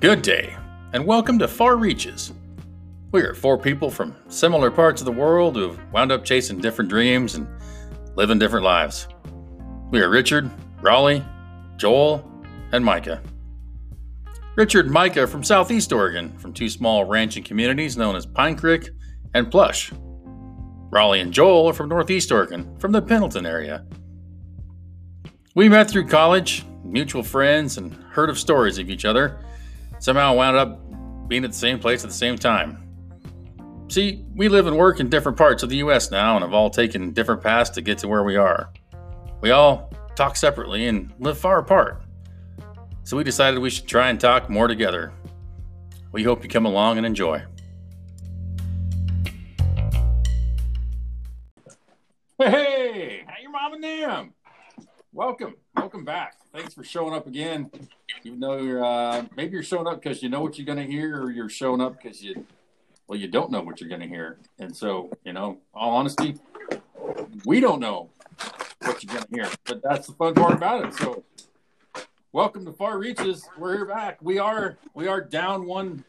Good day, and welcome to Far Reaches. We are four people from similar parts of the world who have wound up chasing different dreams and living different lives. We are Richard, Raleigh, Joel, and Micah. Richard and Micah from Southeast Oregon, from two small ranching communities known as Pine Creek and Plush. Raleigh and Joel are from Northeast Oregon, from the Pendleton area. We met through college, mutual friends, and heard of stories of each other somehow wound up being at the same place at the same time. See, we live and work in different parts of the US now and have all taken different paths to get to where we are. We all talk separately and live far apart. So we decided we should try and talk more together. We hope you come along and enjoy. Hey, how your mom and them? Welcome, welcome back. Thanks for showing up again. Even though you're uh, maybe you're showing up because you know what you're going to hear, or you're showing up because you well you don't know what you're going to hear. And so you know, all honesty, we don't know what you're going to hear, but that's the fun part about it. So welcome to Far Reaches. We're here back. We are we are down one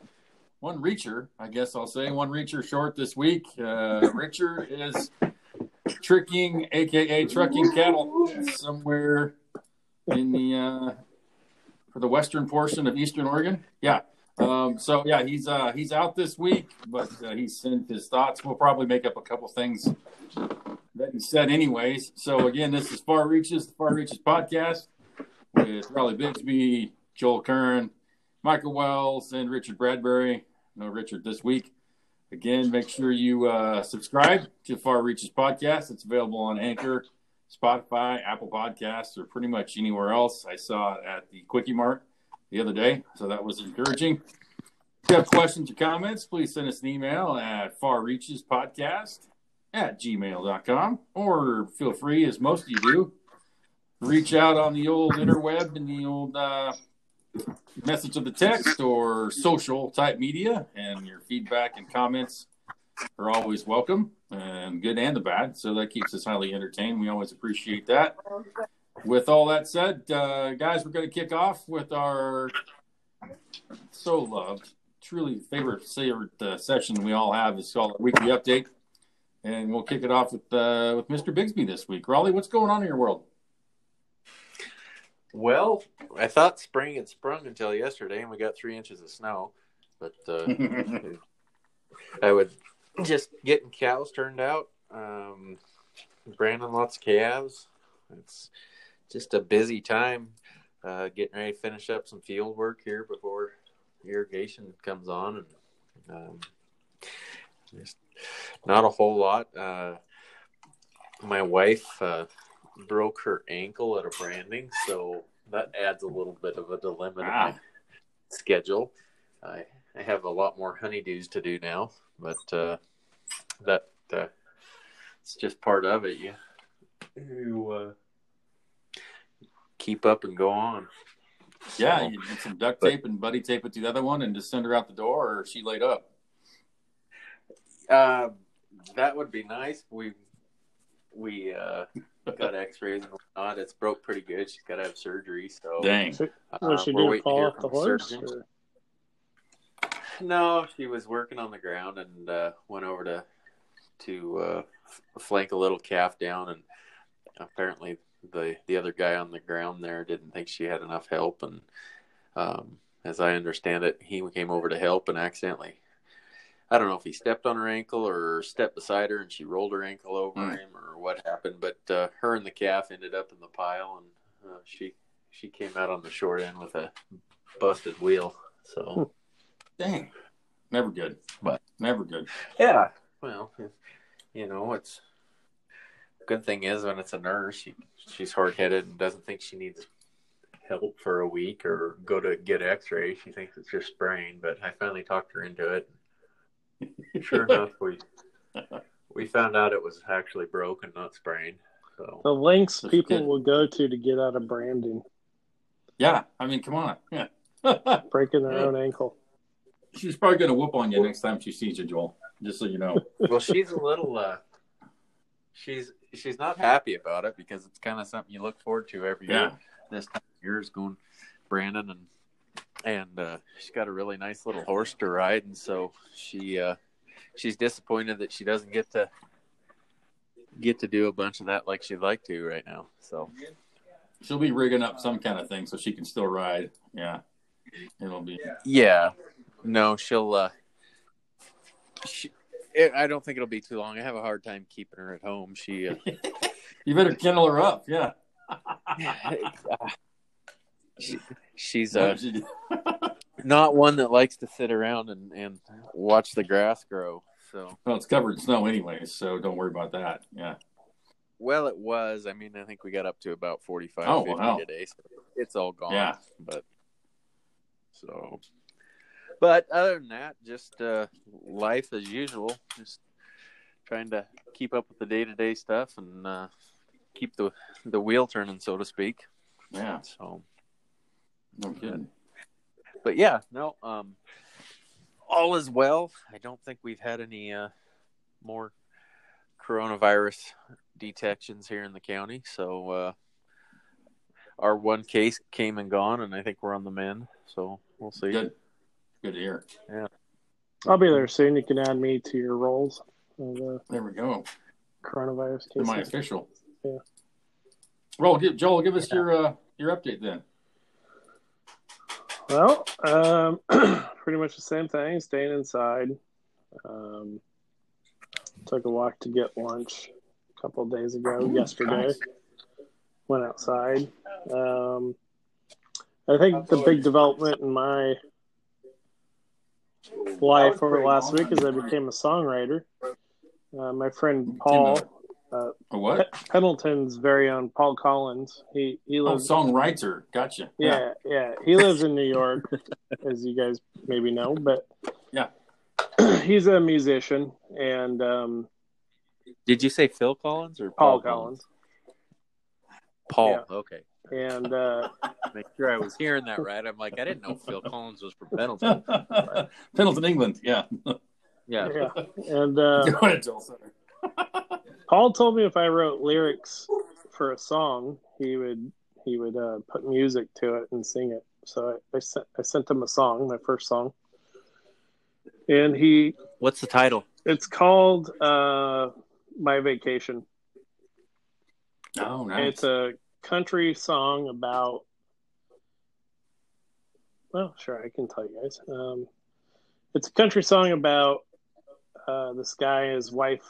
one reacher, I guess I'll say one reacher short this week. Uh, Richard is tricking, aka trucking cattle, somewhere in the uh, for the western portion of eastern Oregon. Yeah. Um, so yeah, he's uh, he's out this week, but uh, he sent his thoughts. We'll probably make up a couple things that he said, anyways. So again, this is Far Reaches, the Far Reaches podcast with Raleigh Bigsby, Joel Kern, Micah Wells, and Richard Bradbury. No Richard this week. Again, make sure you uh, subscribe to Far Reaches Podcast. It's available on Anchor, Spotify, Apple Podcasts, or pretty much anywhere else. I saw it at the Quickie Mart the other day, so that was encouraging. If you have questions or comments, please send us an email at farreachespodcast at gmail.com, or feel free, as most of you do, reach out on the old interweb and the old uh, message of the text or social type media, and your feedback and comments are always welcome, and good and the bad. So that keeps us highly entertained. We always appreciate that. With all that said, uh, guys, we're going to kick off with our so loved, truly favorite, favorite uh, session we all have is called weekly update, and we'll kick it off with uh, with Mr. Bigsby this week. Raleigh, what's going on in your world? Well, I thought spring had sprung until yesterday, and we got three inches of snow. But uh, I would just getting cows turned out, um, branding lots of calves. It's just a busy time. Uh, getting ready to finish up some field work here before irrigation comes on, and um, just not a whole lot. Uh, my wife uh, broke her ankle at a branding, so that adds a little bit of a dilemma to my schedule. I I have a lot more honeydews to do now, but uh, that uh, it's just part of it. You you uh, keep up and go on. Yeah, you need some duct tape and buddy tape it to the other one, and just send her out the door, or she laid up. Uh, that would be nice. We we uh, got X-rays and whatnot. It's broke pretty good. She's got to have surgery. So Dang. So, uh, was she we're doing waiting to fall off the horse? surgeons. or- No, she was working on the ground and uh, went over to to uh, f- flank a little calf down, and apparently the the other guy on the ground there didn't think she had enough help, and um, as I understand it, he came over to help and accidentally. I don't know if he stepped on her ankle or stepped beside her and she rolled her ankle over Hmm. him or what happened, but uh, her and the calf ended up in the pile, and uh, she she came out on the short end with a busted wheel. So Dang. Never good. But- never good. Yeah. Well, you know, it's good thing is when it's a nurse, she, she's hard headed and doesn't think she needs help for a week or go to get X-ray. She thinks it's just sprain. But I finally talked her into it. Sure enough, we we found out it was actually broken, not sprained. So The lengths That's people good. will go to to get out of branding, Yeah, I mean, come on. Yeah. breaking their Yeah. own ankle. She's probably going to whoop on you next time she sees you, Joel. Just so you know. well, she's a little. uh She's she's not happy about it because it's kind of something you look forward to every Yeah. year. This time of year is going Brandon and and uh, she's got a really nice little horse to ride, and so she uh, she's disappointed that she doesn't get to get to do a bunch of that like she'd like to right now. So She'll be rigging up some kind of thing so she can still ride. Yeah, it'll be. yeah, no, she'll. Uh, she, it, I don't think it'll be too long. I have a hard time keeping her at home. She. Uh, You better kennel her up. Yeah. she, she's uh, not one that likes to sit around and, and watch the grass grow. So well, it's covered in snow anyway, so don't worry about that. Yeah. well, it was. I mean, I think we got up to about 45, Oh, 50 wow. today. So it's all gone. Yeah. But so, but other than that, just uh, life as usual. Just trying to keep up with the day to day stuff and uh, keep the the wheel turning, so to speak. Yeah. So. No kidding. but yeah, no, um, all is well. I don't think we've had any uh, more coronavirus detections here in the county. So uh, our one case came and gone, and I think we're on the mend. So we'll see. Good. Good to hear. Yeah. I'll be there soon. You can add me to your roles of uh, There we go. coronavirus To my cases. official. Yeah. Well, give, Joel, give us your uh, your update then. Well, um, pretty much the same thing. Staying inside. Um, took a walk to get lunch a couple of days ago. Ooh, yesterday, nice. went outside. Um, I think the big development in my life over the last week is I became a songwriter. Uh, my friend Paul A what? Pendleton's very own Paul Collins. He he Oh, lives. songwriter. Gotcha. yeah, yeah, he lives in New York, as you guys maybe know. But Yeah. he's a musician and um, Did you say Phil Collins or Paul, Paul, Collins. Paul. Yeah. Okay. And uh, Make sure I was hearing that right. I'm like, I didn't know Phil Collins was from Pendleton. Pendleton, England. Yeah. Yeah. yeah, and uh, Go ahead, Joel. Paul told me if I wrote lyrics for a song, he would he would uh, put music to it and sing it. So I, I sent I sent him a song, my first song, and he What's the title? it's called uh, "My Vacation." Oh, nice. It's a country song about. Well, sure, I can tell you guys. Um, it's a country song about uh, this guy. His wife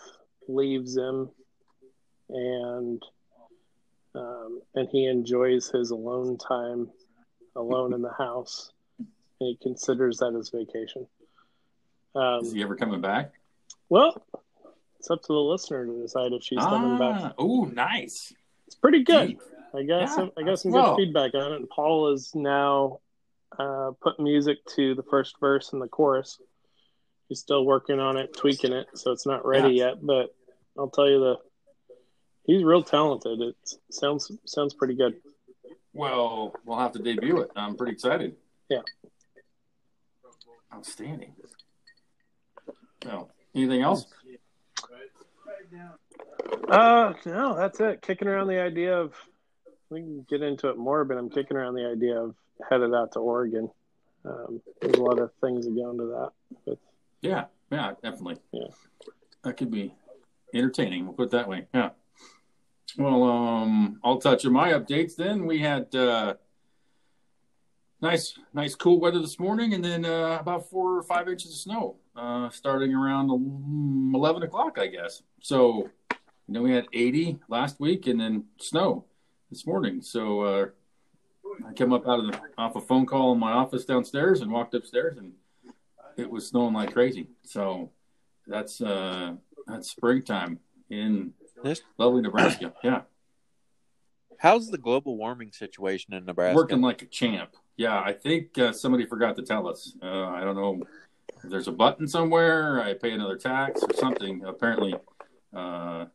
leaves him, and um, and he enjoys his alone time, alone in the house, and he considers that his vacation. Um, Is he ever coming back? well, it's up to the listener to decide if she's coming back. Oh, nice. It's pretty good. Gee. I got Yeah, some. I got some well. good feedback on it. And Paul is now uh, putting music to the first verse and the chorus. He's still working on it, tweaking it, so it's not ready yet. But I'll tell you the he's real talented. It sounds sounds pretty good. Well, we'll have to debut it. I'm pretty excited. Yeah. Outstanding. So, anything else? Uh, no, that's it. Kicking around the idea of we can get into it more, but I'm kicking around the idea of headed out to Oregon. Um, there's a lot of things that go into that. But Yeah, yeah, definitely. Yeah. That could be entertaining. We'll put it that way. Yeah. Well, um, I'll touch on my updates then. We had uh, nice, nice cool weather this morning, and then uh, about four or five inches of snow uh, starting around um, eleven o'clock, I guess. So, you know, we had eighty last week, and then snow this morning. So uh, I came up out of the off a phone call in my office downstairs and walked upstairs and it was snowing like crazy. So that's uh that's springtime in This- lovely Nebraska. Yeah. How's the global warming situation in Nebraska? Working like a champ. Yeah, I think uh, somebody forgot to tell us. Uh, I don't know if there's a button somewhere, I pay another tax or something. Apparently uh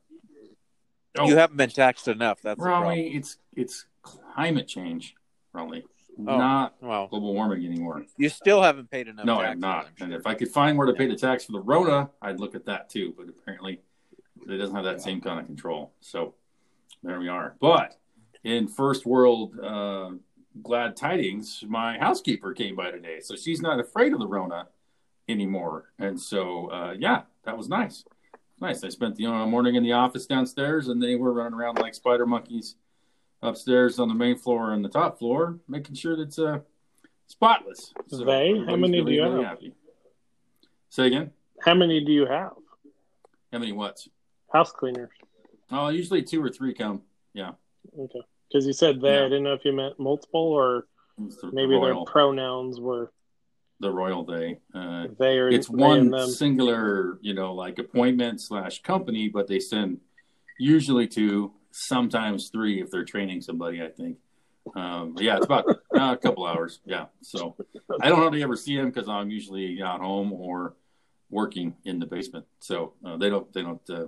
oh, You haven't been taxed enough. That's. Raleigh, it's it's climate change, Raleigh. Oh. Not Well, global warming anymore. you still haven't paid enough. No, I'm not. I'm And if I could find where to pay the tax for the Rona, I'd look at that too. But apparently, it doesn't have that same kind of control. So there we are. But in first world uh, glad tidings. My housekeeper came by today, so she's not afraid of the Rona anymore. And so, uh, yeah, that was nice. Nice. I spent the morning in the office downstairs, and they were running around like spider monkeys upstairs on the main floor and the top floor, making sure that it's uh, spotless. So they? How many really, do you really have? Happy. Say again. How many do you have? How many what? House cleaners. Oh, usually two or three come. Yeah. Okay. Because you said they. Yeah. I didn't know if you meant multiple or maybe their pronouns were the royal they. Uh, they are. It's one singular, you know, like appointment slash company, but they send usually two, sometimes three if they're training somebody. I think. Um, yeah, it's about uh, a couple hours. Yeah, so I don't hardly ever see them because I'm usually at home or working in the basement. So uh, they don't they don't uh,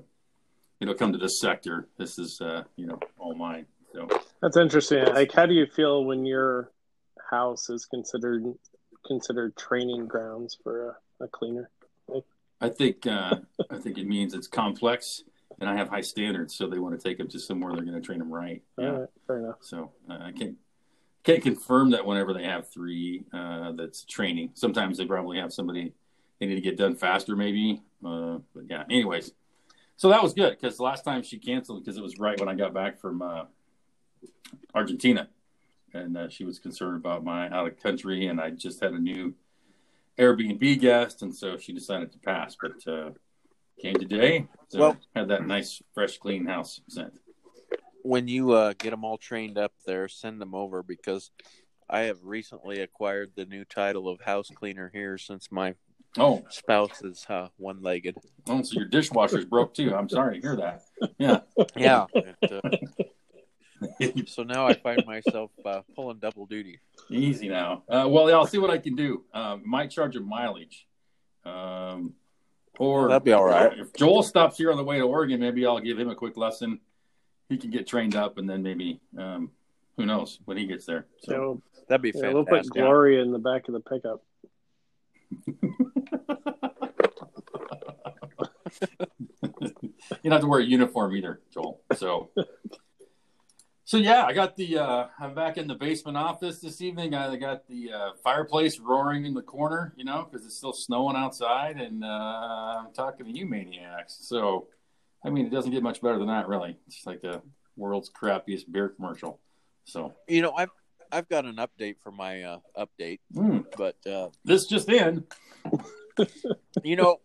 they don't come to this sector. This is uh, you know all mine. So that's interesting. Like, how do you feel when your house is considered considered training grounds for a, a cleaner? Like, I think uh, I think it means it's complex, and I have high standards, so they want to take them to somewhere they're going to train them right. Yeah. fair enough. So uh, I can't can't confirm that whenever they have three uh, that's training. Sometimes they probably have somebody they need to get done faster, maybe. Uh, but yeah, anyways, so that was good because the last time she canceled because it was right when I got back from uh, Argentina, and uh, she was concerned about my out of country, and I just had a new Airbnb guest, and so she decided to pass. But uh, came today, so well, had that nice, fresh, clean house sent. When you uh, get them all trained up there, send them over because I have recently acquired the new title of house cleaner here since my Oh, spouse is uh, one-legged. Oh, so your dishwasher's broke too. I'm sorry to hear that. Yeah, yeah. It, uh, so now I find myself uh, pulling double duty. Easy now. Uh, well, I'll see what I can do. Uh, might charge a mileage, um, or that'd be all right. If Joel stops here on the way to Oregon, maybe I'll give him a quick lesson. He can get trained up, and then maybe um, who knows when he gets there. So that'd be fantastic. we'll put Gloria in the back of the pickup. you don't have to wear a uniform either, Joel. So, so yeah, I got the. Uh, I'm back in the basement office this evening. I got the uh, fireplace roaring in the corner, you know, because it's still snowing outside, and uh, I'm talking to you maniacs. So, I mean, it doesn't get much better than that, really. It's like the world's crappiest beer commercial. So, you know, I've I've got an update for my uh, update, mm. but uh, this just in. you know,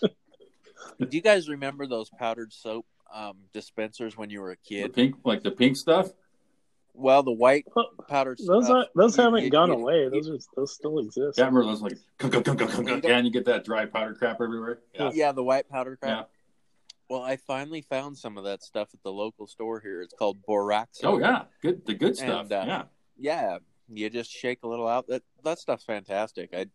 do you guys remember those powdered soap um, dispensers when you were a kid? The pink, like the pink stuff. Well, the white powdered those stuff. Are, those you, haven't you, gone you, away. Those are those still exist. Yeah, I remember those like yeah, and you get that dry powder crap everywhere. Yeah, yeah the white powder crap. Yeah. Well, I finally found some of that stuff at the local store here. It's called Borax. Oh yeah, good the good stuff. And, uh, yeah, yeah. You just shake a little out. That that stuff's fantastic. I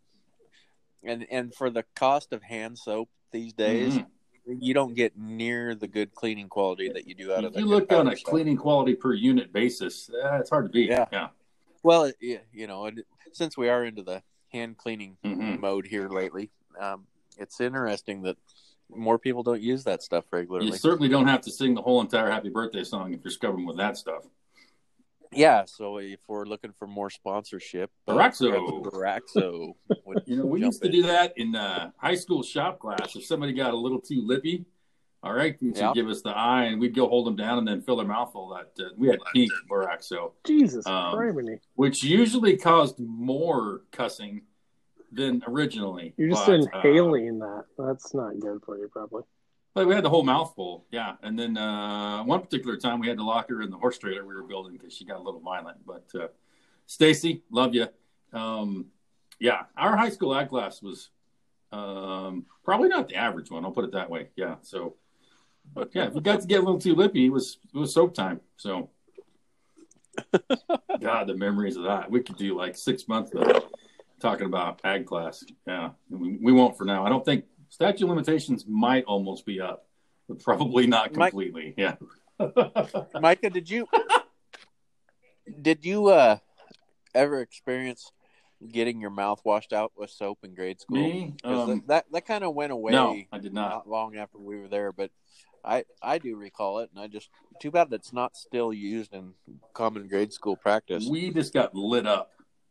and and for the cost of hand soap these days, mm-hmm. You don't get near the good cleaning quality that you do out if of. If you look on a stuff. cleaning quality per unit basis, uh, it's hard to beat. Yeah, yeah. Well, yeah, you know, and since we are into the hand cleaning mm-hmm. mode here lately, um, it's interesting that more people don't use that stuff regularly. You certainly don't have to sing the whole entire happy birthday song if you're scrubbing with that stuff. Yeah, so if we're looking for more sponsorship, Boraxo, Boraxo. you know, we used to in. do that in uh, high school shop class. If somebody got a little too lippy, all right, you'd yep. give us the eye, and we'd go hold them down and then fill their mouth full. That uh, we had pink Boraxo, Jesus um, which usually caused more cussing than originally. You're just but, inhaling uh, that. That's not good for you, probably. But we had the whole mouthful, yeah. And then uh, one particular time we had to lock her in the horse trailer we were building because she got a little violent. But uh, Stacy, love you. Um, yeah, our high school ag class was um, probably not the average one. I'll put it that way. Yeah. So, but yeah, if you got to get a little too lippy, it was it was soap time. So, God, the memories of that. We could do like six months of talking about ag class. Yeah, we, we won't for now. I don't think statute limitations might almost be up, but probably not completely. Mike, yeah. Micah, did you did you uh ever experience getting your mouth washed out with soap in grade school? Me? Um, that that, that kind of went away. No, I did not. not. long after we were there, but I I do recall it, and I just too bad that's not still used in common grade school practice. We just got lit up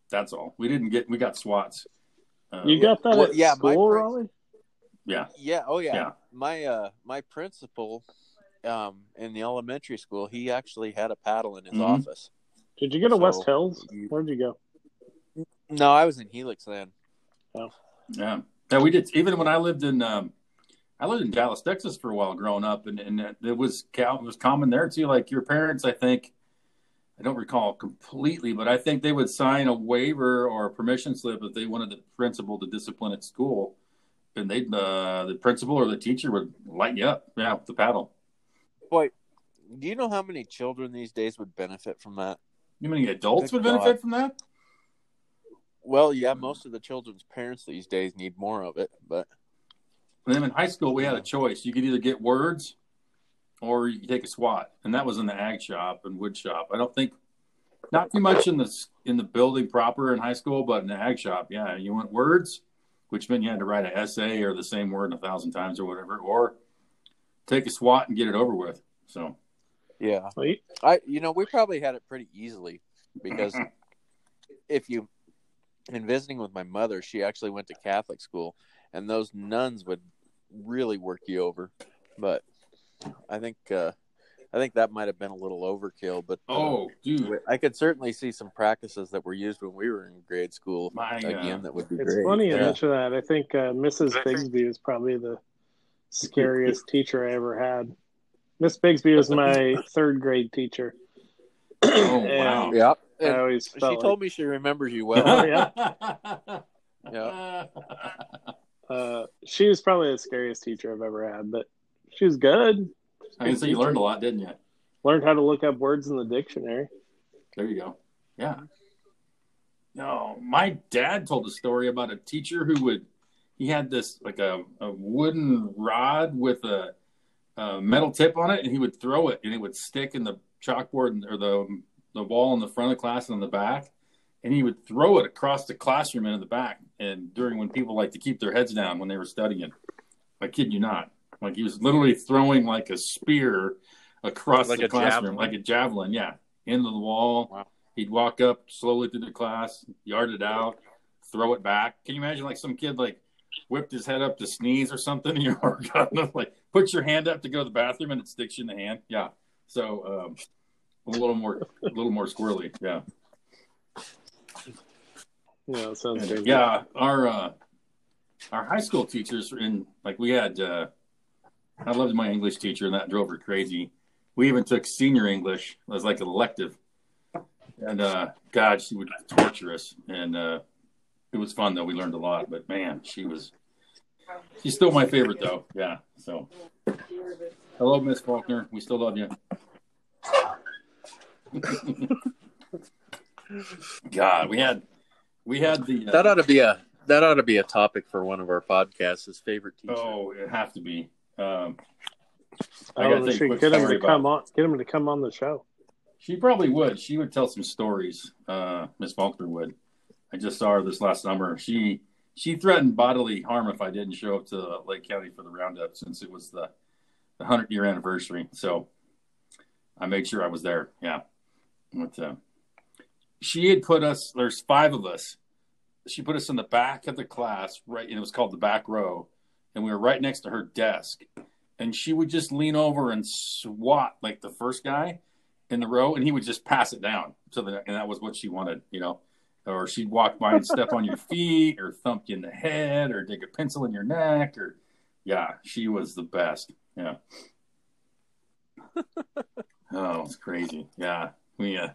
That's all. We didn't get. We got SWATs. Uh, You got that Well, at yeah, school, Raleigh? Yeah. Yeah. Oh yeah. Yeah. My uh my principal um in the elementary school, he actually had a paddle in his Mhm. office. Did you go to So, West Hills? Where'd you go? No, I was in Helix then. Oh. Yeah, yeah, we did. Even when I lived in, um, I lived in Dallas, Texas for a while growing up, and, and it was it was common there too. Like your parents, I think, I don't recall completely, but I think they would sign a waiver or a permission slip if they wanted the principal to discipline at school, and they uh, the principal or the teacher would light you up, yeah, with the paddle. Boy, do you know how many children these days would benefit from that? You mean adults would benefit God. from that? Well, yeah, most of the children's parents these days need more of it, but And then in high school, we had a choice. You could either get words or you take a SWAT. And that was in the ag shop and wood shop. I don't think, not too much in the, in the building proper in high school, but in the ag shop, yeah, you want words, which meant you had to write an essay or the same word a thousand times or whatever, or take a SWAT and get it over with. So, yeah. You- I you know, we probably had it pretty easily because if you in visiting with my mother, she actually went to Catholic school and those nuns would really work you over. But I think uh I think that might have been a little overkill, but uh, oh, dude, I could certainly see some practices that were used when we were in grade school my, uh, again that would be It's great. funny you Yeah. mention that. I think uh, Mrs. Bigsby is probably the scariest teacher I ever had. Miss Bigsby was my third grade teacher. oh, And wow. Yep. I And always she felt told me she remembers you Oh, well. yeah. yeah. uh, she was probably the scariest teacher I've ever had, but she was good. I can say you learned a lot, didn't you? Learned how to look up words in the dictionary. There you go. Yeah. No, my dad told a story about a teacher who would he had this like a, a wooden rod with a, a metal tip on it, and he would throw it, and it would stick in the chalkboard or the the wall in the front of the class and on the back, and he would throw it across the classroom and in the back, and during when people like to keep their heads down when they were studying. I kid you not. Like he was literally throwing like a spear across Like the classroom, javelin? like a javelin, yeah, into the wall. Wow. He'd walk up slowly through the class, yard it out, throw it back. Can you imagine like some kid like whipped his head up to sneeze or something? And You know, or like put your hand up to go to the bathroom and it sticks you in the hand. Yeah. So um, a little more, a little more squirrely. Yeah. Yeah, sounds good. Yeah. Our uh, our high school teachers in like we had. Uh, I loved my English teacher, and that drove her crazy. We even took senior English as like an elective, and uh, God, she would torture us, and uh, it was fun though. We learned a lot, but man, she was. She's still my favorite though. Yeah. So, hello, Miss Faulkner. We still love you. God, we had we had the uh, That ought to be a that ought to be a topic for one of our podcasts. His favorite teacher. Oh, it have to be. Um, I Oh, gotta think get him to come about- on. Get him to come on the show. She probably would. She would tell some stories. Uh, Miss Faulkner would. I just saw her this last summer. She she threatened bodily harm if I didn't show up to Lake County for the roundup since it was the the hundred year anniversary. So I made sure I was there. Yeah. But, uh, she had put us. There's five of us. She put us in the back of the class, right, and it was called the back row, and we were right next to her desk. And she would just lean over and swat like the first guy in the row, and he would just pass it down to the, and that was what she wanted, you know. Or she'd walk by and step on your feet, or thump you in the head, or dig a pencil in your neck, or yeah, she was the best. Yeah. oh, it's crazy. Yeah, we uh,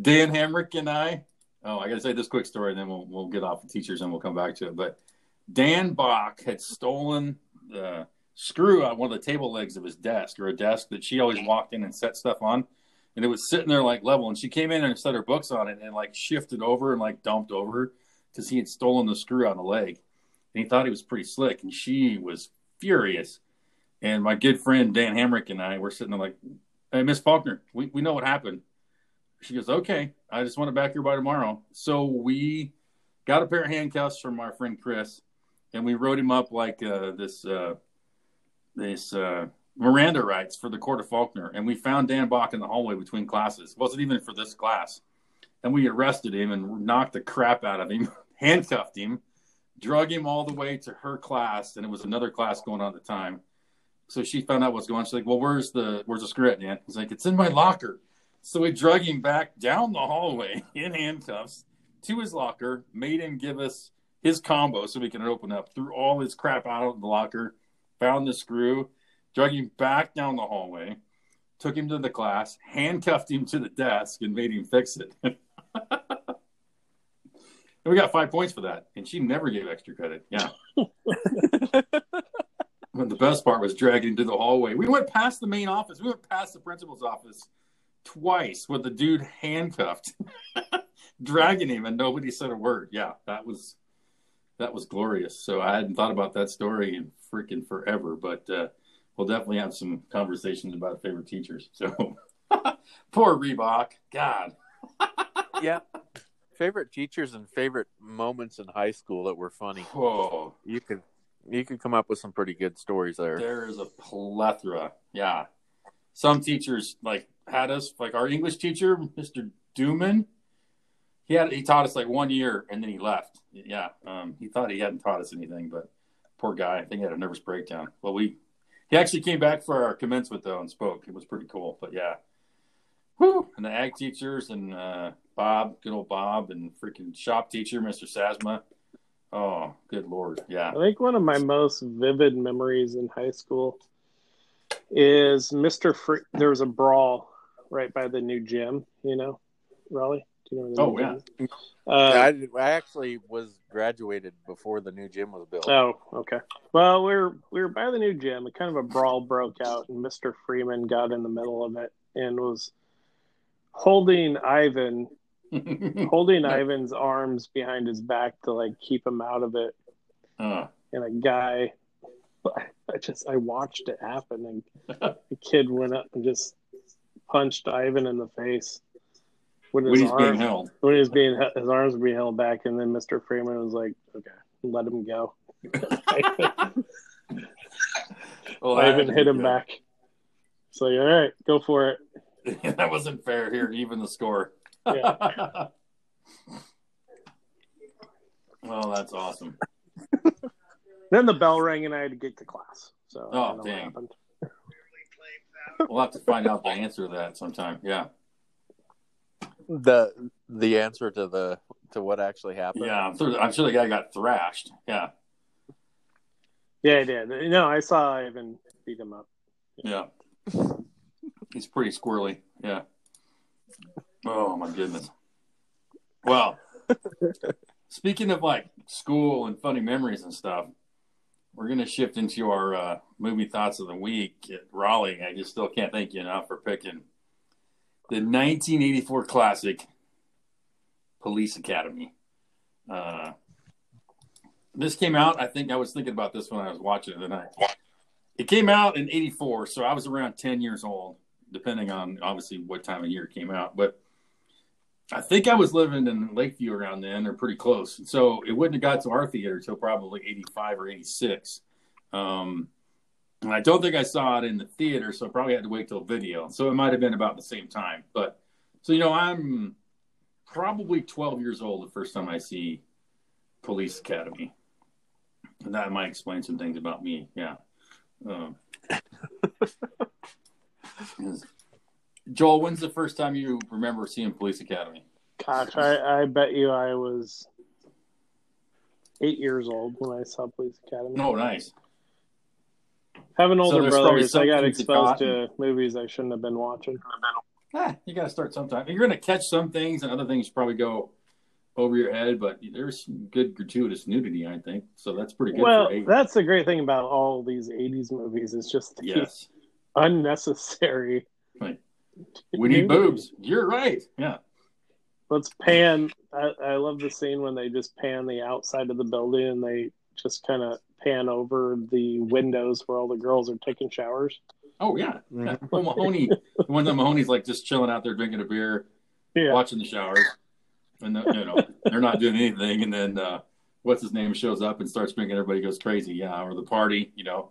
Dan Hamrick and I. Oh, I got to say this quick story, and then we'll we'll get off the teachers and we'll come back to it. But Dan Bach had stolen the screw out one of the table legs of his desk, or a desk that she always walked in and set stuff on, and it was sitting there like level. And she came in and set her books on it and like shifted over and like dumped over because he had stolen the screw out of the leg, and he thought he was pretty slick, and she was furious. And my good friend Dan Hamrick and I were sitting there like, "Hey, Miss Faulkner, we we know what happened." She goes, "Okay, I just want it back here by tomorrow." So we got a pair of handcuffs from our friend Chris, and we wrote him up like uh, this uh, this uh, Miranda rights for the court of Faulkner. And we found Dan Bach in the hallway between classes. It wasn't even for this class. and we arrested him and knocked the crap out of him, handcuffed him, drug him all the way to her class, and it was another class going on at the time. So she found out what's going on. She's like, "Well, where's the where's the cigarette, man?" He's like, "It's in my locker." So we drug him back down the hallway in handcuffs to his locker, made him give us his combo so we can open up, threw all his crap out of the locker, found the screw, drug him back down the hallway, took him to the class, handcuffed him to the desk, and made him fix it. and we got five points for that. And she never gave extra credit. Yeah. But the best part was dragging him to the hallway. We went past the main office. We went past the principal's office twice with the dude handcuffed, dragging him, and nobody said a word. Yeah, that was that was glorious. So I hadn't thought about that story in freaking forever, but uh, we'll definitely have some conversations about favorite teachers. So poor Reebok, God. yeah. Favorite teachers and favorite moments in high school that were funny. Whoa, You could you could come up with some pretty good stories there. there is a plethora. Yeah, some teachers like had us like our English teacher, Mr. Dooman. He had he taught us like one year and then he left. Yeah, um, he thought he hadn't taught us anything, but poor guy. I think he had a nervous breakdown. Well, we he actually came back for our commencement though and spoke. It was pretty cool. But yeah. And the ag teachers and uh, Bob, good old Bob, and freaking shop teacher, Mr. Sasma. Oh, good lord, yeah. I think one of my most vivid memories in high school is Mr. Free. There was a brawl right by the new gym, you know, Raleigh. Do you know where the Oh, yeah. gym is? Uh, I, I actually was graduated before the new gym was built. Oh, okay. Well, we were we were by the new gym. and kind of a brawl broke out, and Mister Freeman got in the middle of it and was holding Ivan, holding Ivan's arms behind his back to like keep him out of it. Uh, And a guy, I just I watched it happen, and the kid went up and just punched Ivan in the face with when his he's being held. when he was being his arms were being held back, and then Mister Freeman was like, "Okay, let him go." Well, I even hit him be back. So all right, go for it. that wasn't fair here, even the score. Yeah. well, that's awesome. Then the bell rang and I had to get to class. So I Oh, don't know what dang. happened. We'll have to find out the answer to that sometime. Yeah. The the answer to the to what actually happened. Yeah. I'm sure, I'm sure the guy got thrashed. Yeah. Yeah, I did. No, I saw Ivan beat him up. Yeah. He's pretty squirrely. Yeah. Oh, my goodness. Well, speaking of like school and funny memories and stuff, we're going to shift into our uh, movie thoughts of the week at Raleigh. I just still can't thank you enough for picking the 1984 classic Police Academy. Uh, this came out, I think I was thinking about this when I was watching it tonight. It came out in 84, so I was around 10 years old, depending on obviously what time of year it came out. But I think I was living in Lakeview around then, or pretty close. So it wouldn't have got to our theater till probably 85 or 86. Um, and I don't think I saw it in the theater, so I probably had to wait till video. So it might have been about the same time. But so, you know, I'm probably 12 years old the first time I see Police Academy. And that might explain some things about me. Yeah. Um, Joel, when's the first time you remember seeing Police Academy? Gosh, I, I bet you I was eight years old when I saw Police Academy. Oh, nice. Having So older there's probably brothers, I got exposed to movies I shouldn't have been watching. Ah, you got to start sometime. You're going to catch some things, and other things probably go over your head. But there's some good gratuitous nudity, I think. So that's pretty good. Well, for that's the great thing about all these '80s movies. It's just the yes, unnecessary. we need nudity. boobs. You're right. Yeah. Let's pan. I, I love the scene when they just pan the outside of the building and they just kind of pan over the windows where all the girls are taking showers. Oh yeah. yeah. Well, Mahoney. One of the Mahoney's like just chilling out there drinking a beer, Yeah, watching the showers, and the, you know they're not doing anything. And then uh, what's his name shows up and starts drinking. everybody goes crazy. Yeah, or the party. You know,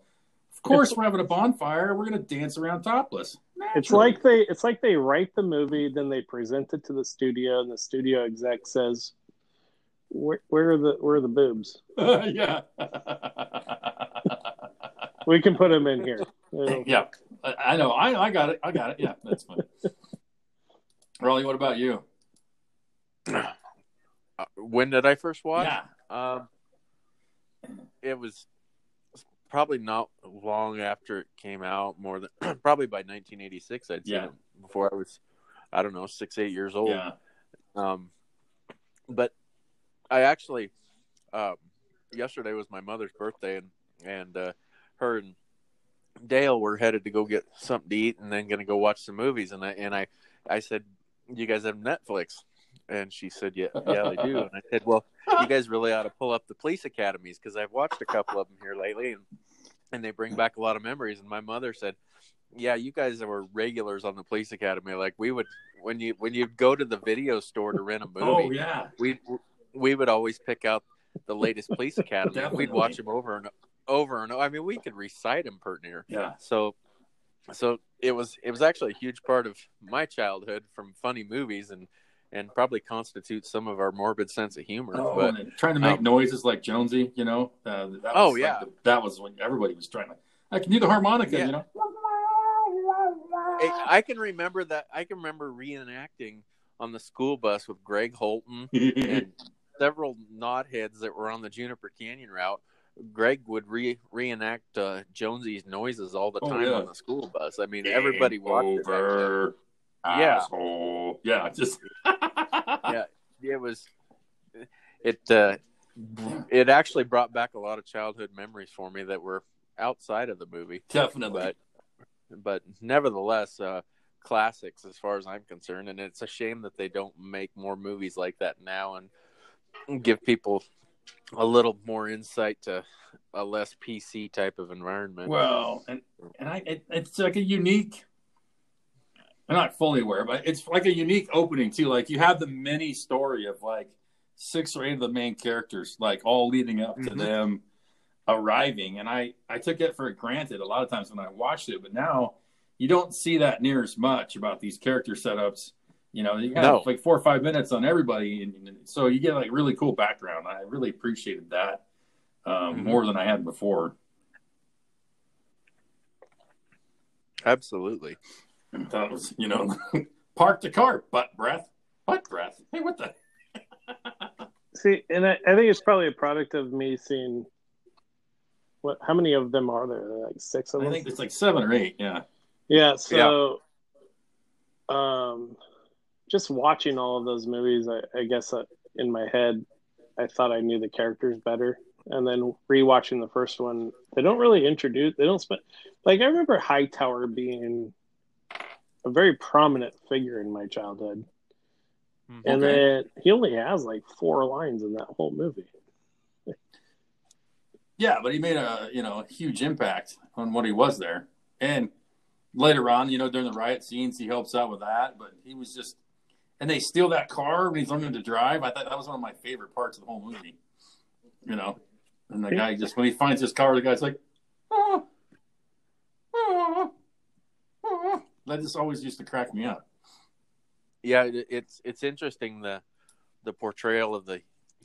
Of course, we're having a bonfire. We're gonna dance around topless. It's like they it's like they write the movie, then they present it to the studio, and the studio exec says, "Where, where are the where are the boobs? yeah. We can put them in here." It'll- yeah, I, I know. I, I got it. I got it. Yeah, that's fine. Raleigh, what about you? Uh, when did I first watch? Yeah. Um, it was probably not long after it came out. More than probably by 1986, I'd seen Yeah. it before I was, I don't know, six, eight years old. Yeah. Um, but I actually, um, yesterday was my mother's birthday, and and uh, her and Dale were headed to go get something to eat, and then going to go watch some movies. And I and I I said, "You guys have Netflix?" And she said, "Yeah, yeah, they do." And I said, "Well, you guys really ought to pull up the police academies because I've watched a couple of them here lately, and and they bring back a lot of memories." And my mother said, "Yeah, you guys were regulars on the police academy. Like we would when you when you go to the video store to rent a movie, Oh yeah. we we would always pick out the latest police academy. We'd watch them over and over and over. I mean, we could recite them pert near. Yeah. So, so it was it was actually a huge part of my childhood from funny movies and and probably constitutes some of our morbid sense of humor. Oh, but trying to make um, noises like Jonesy, you know. Uh, that was Oh, like yeah. the- that was when everybody was trying to. I can do the harmonica, Yeah. you know. I, I can remember that. I can remember reenacting on the school bus with Greg Holton and several knotheads that were on the Juniper Canyon route. Greg would re- reenact uh, Jonesy's noises all the Oh, time yeah. on the school bus. I mean, everybody Game watched it. back over. Yeah. Asshole. Yeah. Just. Yeah, it was. It uh, it actually brought back a lot of childhood memories for me that were outside of the movie, Definitely. but but nevertheless, uh, classics as far as I'm concerned. And it's a shame that they don't make more movies like that now and give people a little more insight to a less PC type of environment. Well, and and I it, it's like a unique. I'm not fully aware, but it's like a unique opening too. Like you have the mini story of like six or eight of the main characters, like all leading up to Mhm. them arriving, and I I took it for granted a lot of times when I watched it, but now you don't see that near as much about these character setups. You know, you have No. like four or five minutes on everybody, and, and so you get like really cool background. I really appreciated that um, Mhm. more than I had before. Absolutely. That was, you know, park the car, butt breath, butt breath. Hey, what the? See, and I, I think it's probably a product of me seeing what. How many of them are there? Like six of them. I think it's like seven or eight. Yeah. Yeah, so um just watching all of those movies, I, I guess uh, in my head I thought I knew the characters better. And then rewatching the first one, they don't really introduce they don't spend like I remember Hightower being a very prominent figure in my childhood. Mhm. And Okay. then he only has like four lines in that whole movie. Yeah, but he made a you know huge impact on what he was there, and later on, you know, during the riot scenes, he helps out with that. But he was just, and they steal that car when he's learning to drive. I thought that was one of my favorite parts of the whole movie. You know, and the guy just when he finds his car, the guy's like, oh, oh, oh. that just always used to crack me up. yeah it's it's interesting the the portrayal of the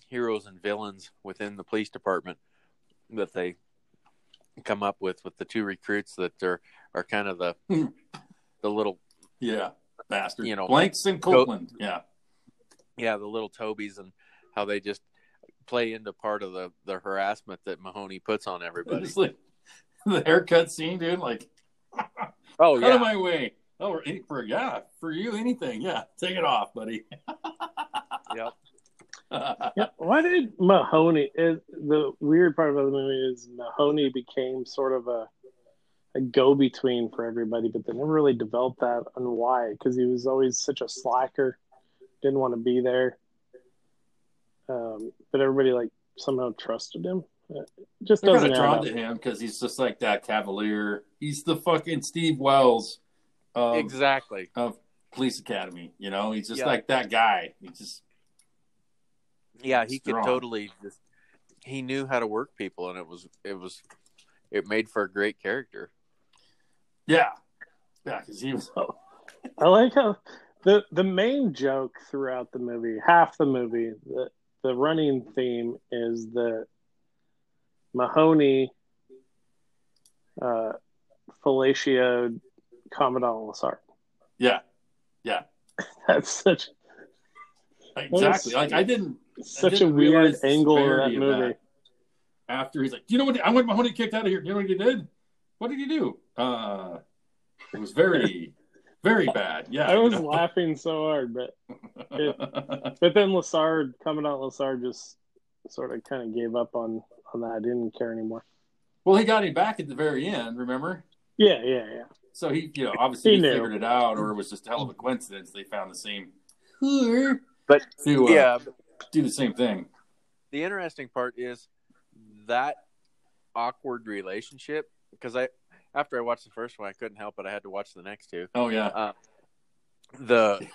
heroes and villains within the police department that they come up with with the two recruits that are are kind of the hmm. the little Yeah, bastard. You know, Blankes and Copeland. yeah. yeah the little tobies and how they just play into part of the the harassment that mahoney puts on everybody It's like the haircut scene, dude. Like, oh yeah. out of my way. Oh, for yeah, for you, anything. Yeah, take it off, buddy. yep Yeah, why did Mahoney? Is, the weird part about the movie is Mahoney became sort of a a go between for everybody, but they never really developed that on why. Because he was always such a slacker, didn't want to be there. Um, but everybody like somehow trusted him. Uh, It just They're doesn't kind of drawn to him because he's just like that cavalier. He's the fucking Steve Wells of, exactly of Police Academy. You know, he's just Yeah. like that guy. He just yeah he could totally just he knew how to work people and it was it was it made for a great character. Yeah, yeah, because he was. I like how the the main joke throughout the movie, half the movie, the the running theme is that Mahoney uh, fellatioed Commandant Lassard. Yeah, yeah, That's such exactly. Like I didn't such a didn't weird angle of that movie. that. after he's like, "Do you know what? I want Mahoney kicked out of here. Do You know what he did? What did you do? Uh, it was very, very bad. Yeah, I was you know? laughing so hard, but but then Lassard, Commandant Lassard, just sort of kind of gave up on on that. I didn't care anymore. well, he got him back at the very end. Remember? Yeah, yeah, yeah. So he, you know, obviously He he, figured it out, or it was just a hell of a coincidence they found the same whore But to uh, yeah, do the same thing. the interesting part is that awkward relationship because I after I watched the first one I couldn't help it I had to watch the next two. Oh yeah, Uh, the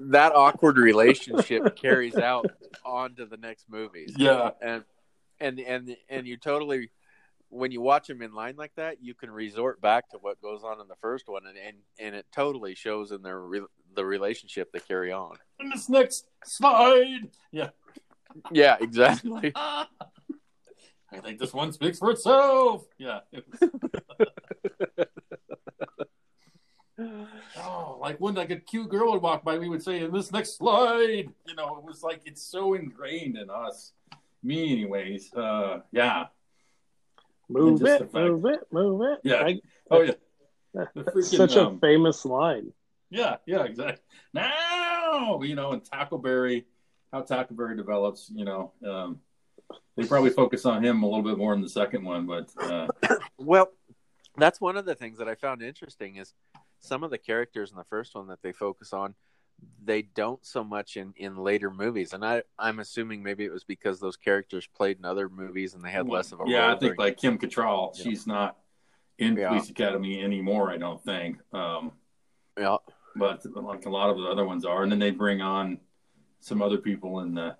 that awkward relationship carries out onto the next movies. yeah, And and and and you totally when you watch them in line like that, you can resort back to what goes on in the first one, and and, and it totally shows in their re- the relationship they carry on. in this next slide. Yeah, Yeah, exactly. I think this one speaks for itself. Yeah. It was- oh, like when like a cute girl would walk by, we would say, "In this next slide," you know, it was like it's so ingrained in us. Me, anyways. Uh, yeah. Move it, fact- move it, move it. Yeah. I- Oh yeah. Freaking, such a um, famous line. Yeah, yeah, exactly. Now, you know, and Tackleberry, how Tackleberry develops, you know, um, they probably focus on him a little bit more in the second one, but uh, Well, that's one of the things that I found interesting is some of the characters in the first one that they focus on, they don't so much in, in later movies, and I I'm assuming maybe it was because those characters played in other movies and they had less of a yeah, I think like Kim Cattrall, Yeah. she's not in Yeah. Police Academy anymore. I don't think, um, yeah but like a lot of the other ones are, and then they bring on some other people in the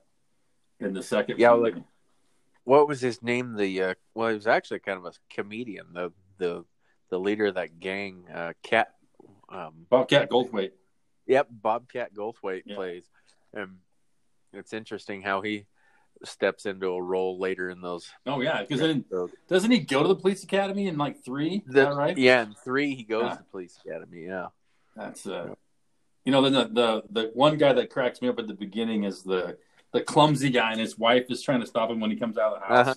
in the second. Yeah, movie. like- what was his name? The uh, well, he was actually kind of a comedian. The the the leader of that gang, uh, Cat. Um, Bobcat Goldthwait. Yep, Bobcat Goldthwait Yeah. plays, and it's interesting how he steps into a role later in those. Oh yeah, because then doesn't he go to the Police Academy in like three? Is the- that right? Yeah, in three he goes Yeah. to police academy. Yeah, That's uh, you know, then the, the the one guy that cracks me up at the beginning is the the clumsy guy, and his wife is trying to stop him when he comes out of the house. Uh-huh.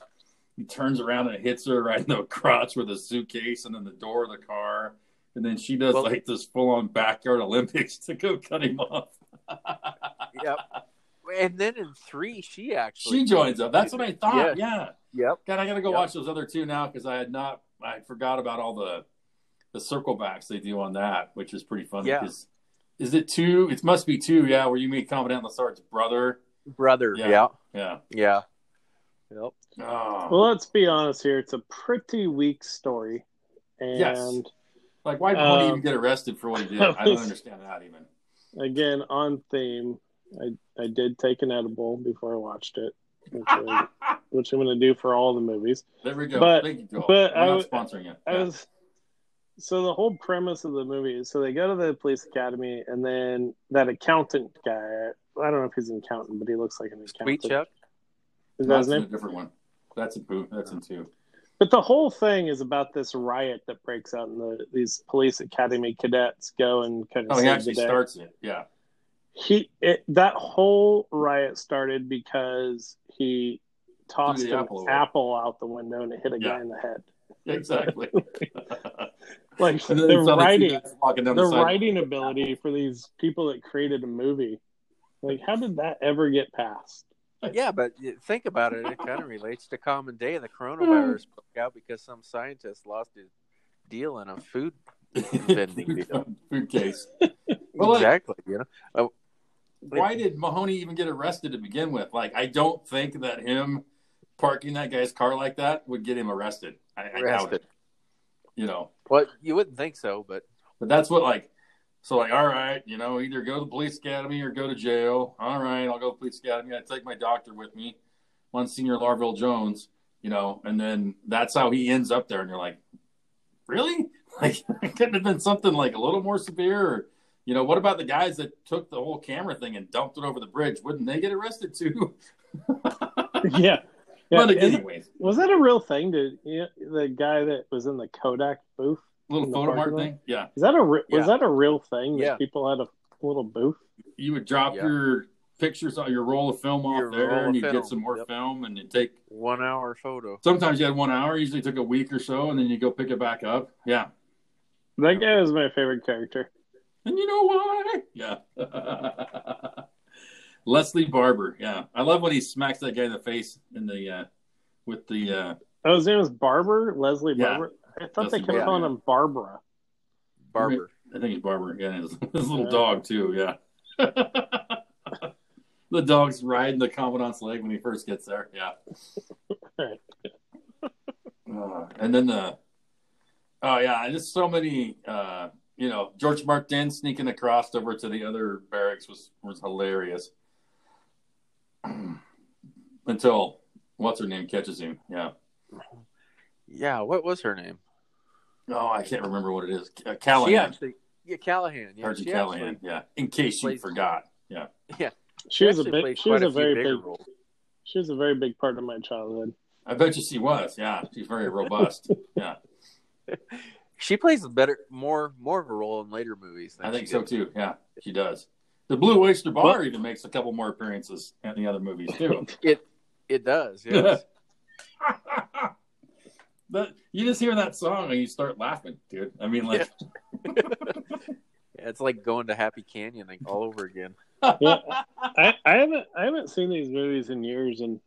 He turns around and hits her right in the crotch with a suitcase, and then the door of the car, and then she does Well- like this full on backyard Olympics to go cut him off. yep. And then in three, she actually she joins up. That's what I thought. Yeah. Yeah. Yep. God, I gotta go Yep. watch those other two now because I had not. I forgot about all the the circle backs they do on that, which is pretty funny. Yeah. Is it two? It must be two. Yeah, where you meet Commandant Lassard's brother. Brother. Yeah. Yeah. Yeah. Yeah. Yep. Oh. Well, let's be honest here. It's a pretty weak story, and Yes. like, why did Mahoney um, even get arrested for what he did? I don't understand that even. again on theme. I I did take an edible before I watched it, which, I, which I'm going to do for all the movies. there we go. But- Thank you, Joel. but We're I not sponsoring it. I Yeah. was so the whole premise of the movie is so they go to the police academy and then that accountant guy. I don't know if he's an accountant, but he looks like an accountant. Sweet Chuck. Is that No, his that's a different one. That's a two. That's in two. But the whole thing is about this riot that breaks out, and the, these police academy cadets go and kind of Oh, he actually the day. starts it. Yeah. He it, that whole riot started because he tossed an apple apple, out the window and it hit a Yeah. guy in the head. Exactly. Like the you saw the two writing, guys walking down the the, writing ability for these people that created a movie. Like, how did that ever get passed? Yeah, but think about it. It kind of relates to common day. The coronavirus broke out because some scientist lost his deal in a food vending deal. Food case. Well, like- exactly. You know. Oh, why did Mahoney even get arrested to begin with? Like, I don't think that him parking that guy's car like that would get him arrested. I, I doubt Arrested. it. You know, Well, you wouldn't think so, but but that's what like. So like, all right, you know, either go to the police academy or go to jail. All right, I'll go to the police academy. I take my doctor with me, Monsignor Larvell Jones. you know, and then that's how he ends up there, and you're like, really? Like, it couldn't have been something like a little more severe, or you know, what about the guys that took the whole camera thing and dumped it over the bridge? Wouldn't they get arrested too? yeah. Yeah, but is- anyways, was that a real thing? Did yeah, the guy that was in the Kodak booth? little photo mart thing, yeah. Is that a re- was that a real thing? That Yeah. people had a little booth. You would drop Yeah. your pictures on your roll of film off Your there, and you would film, get some more yep. film, and you take. One hour photo. Sometimes you had one hour. Usually took a week or so, and then you go pick it back up. Yeah, That guy was my favorite character. and you know why? Yeah. Leslie Barber. Yeah, I love when he smacks that guy in the face in the uh, with the. Uh, Oh, his name is Barber, Leslie Yeah. Barber. I thought Leslie they kept Barber, calling him Barbara. Barber. I think he's Barber. Yeah, his, his little Yeah. dog too. Yeah. the dog's riding the commandant's leg when he first gets there. Yeah. Right. Uh, and then the, oh yeah, just so many. Uh, you know, George Martin sneaking across over to the other barracks was was hilarious. Until what's her name catches him. Yeah. Yeah, what was her name? Oh, I can't remember what it is. Uh, She Callahan. actually, yeah, Callahan. Yeah, Sergeant she Callahan. actually- Yeah. In case you plays- forgot. Yeah. Yeah. She was a big. She was quite a very big. roles. She was a very big part of my childhood. I bet you she was. Yeah. She's very robust. yeah. She plays a better, more, more of a role in later movies. Than I think she so did. too. Yeah, she does. The Blue Oyster Bar even makes a couple more appearances in the other movies too. It, it does. Yes. but you just hear that song and you start laughing, dude. I mean, like, Yeah, it's like going to Happy Canyon like, all over again. Yeah. I, I haven't I haven't seen these movies in years, and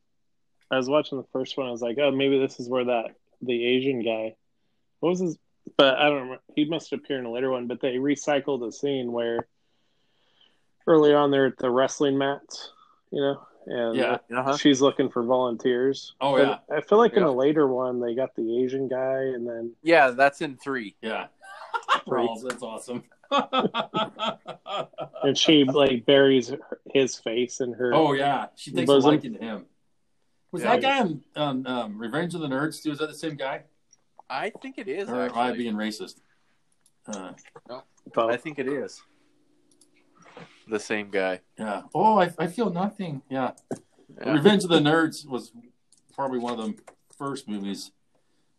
I was watching the first one. I was like, oh, maybe this is where that the Asian guy. What was his? But I don't remember. He must appear in a later one. But they recycled a scene where early on they're at the wrestling mats, you know, and Yeah. Uh-huh. she's looking for volunteers. Oh, But I feel like in a later one they got the Asian guy, and then Yeah, that's in three. yeah, Right. Rawls, that's awesome. and she like buries her- his face in her. oh yeah, she takes Bosom. a liking to him. Was Yeah. that guy on, on um, Revenge of the Nerds too? Is that the same guy? I think it is. Or am I being racist? Uh, both. I think it is. The same guy. yeah. Oh, I, I feel nothing. Yeah. Yeah. Revenge of the Nerds was probably one of the first movies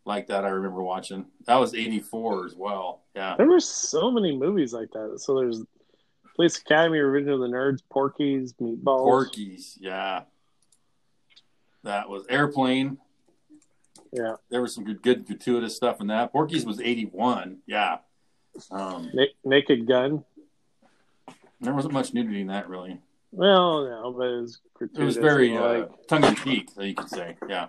like that I remember watching. That was '84 as well. Yeah. There were so many movies like that. So there's Police Academy, Revenge of the Nerds, Porky's, Meatballs. Porky's. Yeah. That was Airplane. Yeah. There was some good, good gratuitous stuff in that. Porky's was '81. Yeah. Um, Na- Naked Gun. There wasn't much nudity in that really. Well, no, but it was It was very and, uh, like tongue in cheek, so you could say. Yeah.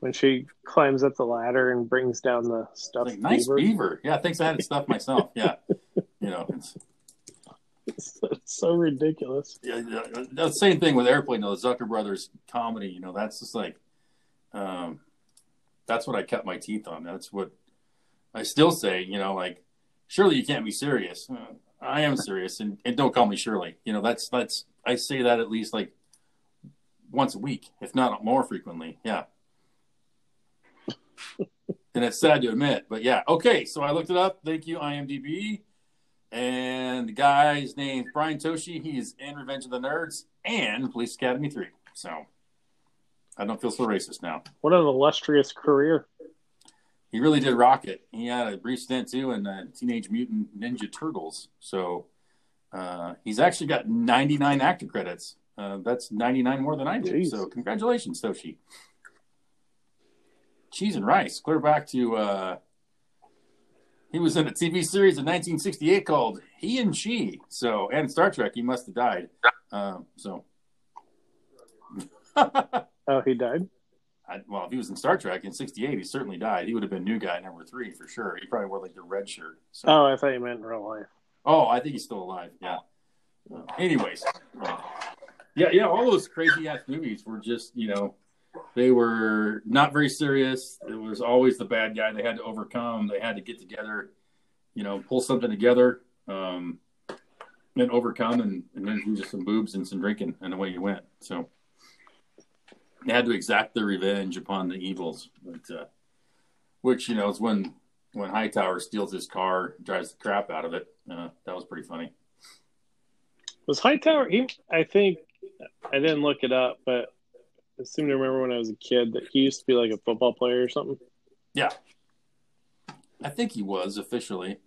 when she climbs up the ladder and brings down the stuff. Like nice beaver. beaver. Yeah, thanks. I had it stuffed myself. Yeah. You know, it's It's, it's so ridiculous. yeah, yeah, the same thing with Airplane, though. The Zucker Brothers comedy, you know, that's just like, um, that's what I cut my teeth on. That's what I still say, you know, like, surely you can't be serious. Uh, I am serious, and, and don't call me Shirley. You know, that's that's I say that at least like once a week, if not more frequently. Yeah. and it's sad to admit, but yeah. Okay, so I looked it up. Thank you, IMDb. And the guy's name's Brian Toshi. He's in Revenge of the Nerds and Police Academy 3. So I don't feel so racist now. What an illustrious career. He really did rock it. He had a brief stint too in uh, Teenage Mutant Ninja Turtles. So uh, he's actually got 99 actor credits. Uh, that's 99 more than I did. Jeez. So congratulations, Toshi. Cheese and Rice. Clear back to uh, he was in a TV series in 1968 called He and She. So and Star Trek. He must have died. Um, so. Oh, he died. I, well, if he was in Star Trek in '68, he certainly died. He would have been new guy number three for sure. He probably wore like the red shirt. So. Oh, I thought you meant in real life. Oh, I think he's still alive. Yeah. Uh, anyways, uh, yeah, yeah, all those crazy ass movies were just, you know, they were not very serious. It was always the bad guy they had to overcome. They had to get together, you know, pull something together, um, and overcome, and, and then do just some boobs and some drinking, and away you went. So, had to exact their revenge upon the evils, but uh, which you know is when when Hightower steals his car, drives the crap out of it. Uh, that was pretty funny. Was Hightower? He, I think I didn't look it up, but I seem to remember when I was a kid that he used to be like a football player or something. Yeah, I think he was officially.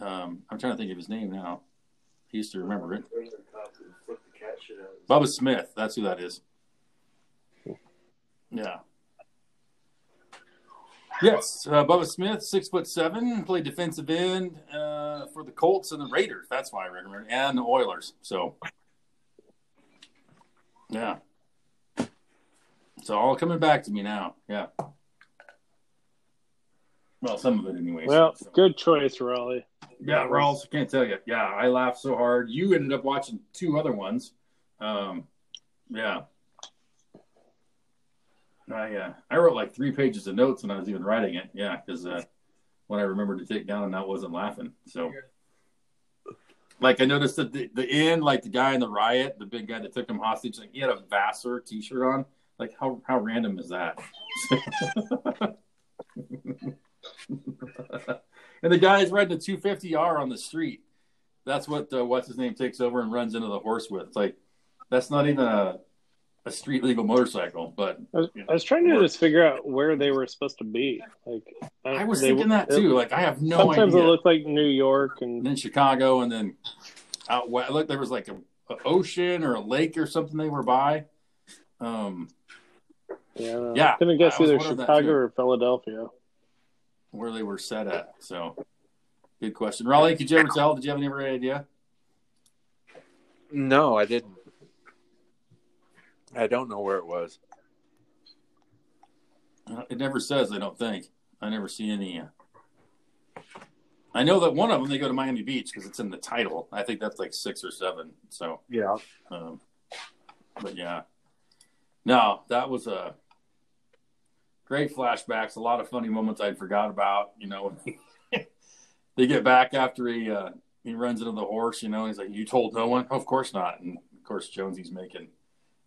Um, I'm trying to think of his name now. He used to remember it. Bubba Smith. That's who that is. Yeah. Yes, uh, Bubba Smith, six foot seven, played defensive end uh, for the Colts and the Raiders. That's why I remember, and the Oilers. So, yeah, it's all coming back to me now. Yeah. Well, some of it, anyway. Well, so. good choice, Raleigh. Yeah, Rawls, can't tell you. Yeah, I laughed so hard. You ended up watching two other ones. Um, yeah. I uh, I wrote like three pages of notes when I was even writing it. Yeah, because uh, when I remembered to take down and I wasn't laughing. So, like I noticed at the, the end, like the guy in the riot, the big guy that took him hostage, like he had a Vassar T-shirt on. Like how how random is that? and the guy's riding a 250R on the street. That's what uh, what's his name takes over and runs into the horse with. It's like that's not even a a street legal motorcycle. But I was, you know, I was trying to just figure out where they were supposed to be. Like I, I was they, thinking that too. It, like I have no sometimes idea. it looked like New York and, and then Chicago, and then out west. Look, there was like a, a, ocean or a lake or something they were by. Um, yeah, yeah. I couldn't guess either Chicago or Philadelphia where they were set at. So, good question, Raleigh. Could you ever tell? Did you have any idea? No, I didn't. I don't know where it was. Uh, it never says. I don't think. I never see any. Uh... I know that one of them they go to Miami Beach because it's in the title. I think that's like six or seven. So yeah. Um, but yeah, no, that was a great flashbacks. A lot of funny moments I'd forgot about. You know, they get back after he uh, he runs into the horse. You know, he's like, "You told no one?" Of course not. And of course, Jonesy's making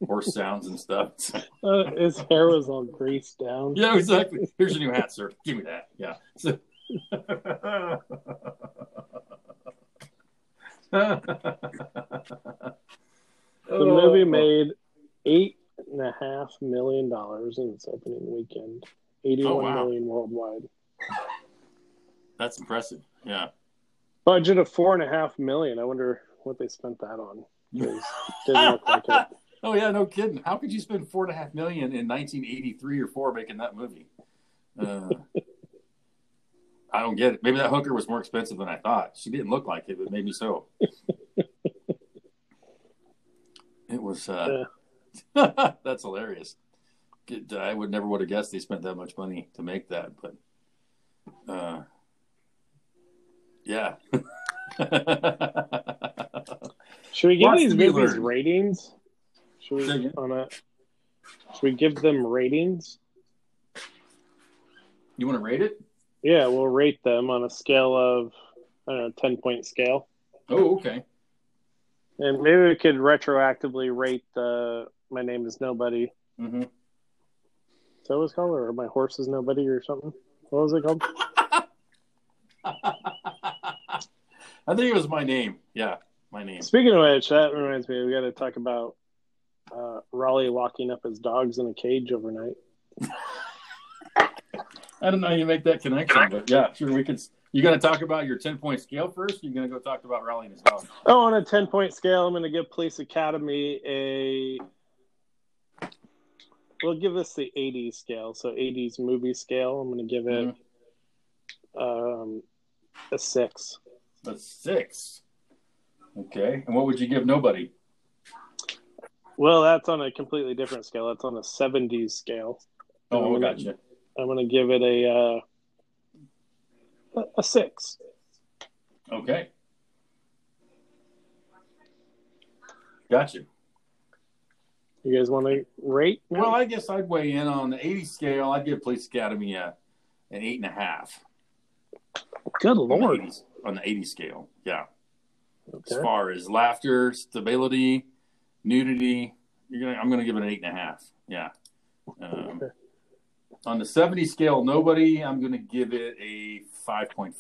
horse sounds and stuff. uh, his hair was all greased down. Yeah, exactly. Here's your new hat, sir. Give me that. Yeah. So... the movie made eight and a half million dollars in its opening weekend. Eighty-one oh, wow. million worldwide. That's impressive. Yeah. Budget of four and a half million. I wonder what they spent that on. Didn't look like it. Oh yeah, no kidding. How could you spend four and a half million in 1983 or four making that movie? Uh, I don't get it. Maybe that hooker was more expensive than I thought. She didn't look like it, but maybe so. it was. Uh, yeah. that's hilarious. I would never would have guessed they spent that much money to make that, but uh, yeah. Should we give Lots these movies ratings? Should we on a, Should we give them ratings? You want to rate it? Yeah, we'll rate them on a scale of I don't know, ten point scale. Oh, okay. And maybe we could retroactively rate the My Name Is Nobody. Mm-hmm. Is that what it's called, or My Horse Is Nobody, or something? What was it called? I think it was my name. Yeah, my name. Speaking of which, that reminds me, we got to talk about uh, Raleigh locking up his dogs in a cage overnight. I don't know how you make that connection, but yeah, sure. We could. You going to talk about your ten point scale first? Or you going to go talk about Raleigh and his dog? Oh, on a ten point scale, I'm going to give Police Academy a. We'll give this the 80s scale, so 80s movie scale. I'm going to give it mm-hmm. um, a six. A six. Okay, and what would you give Nobody? Well, that's on a completely different scale. That's on a 70s scale. Oh, gonna, gotcha. I'm going to give it a uh, a six. Okay. Gotcha. You guys want to rate? Well, I guess I'd weigh in on the 80 scale. I'd give Police Academy a, an eight and a half. Good lord! On the 80, on the 80 scale, yeah. Okay. As far as laughter, stability, nudity, You're gonna. I'm gonna give it an eight and a half. Yeah. Um, Okay. on the 70 scale, nobody. I'm gonna give it a 5.5.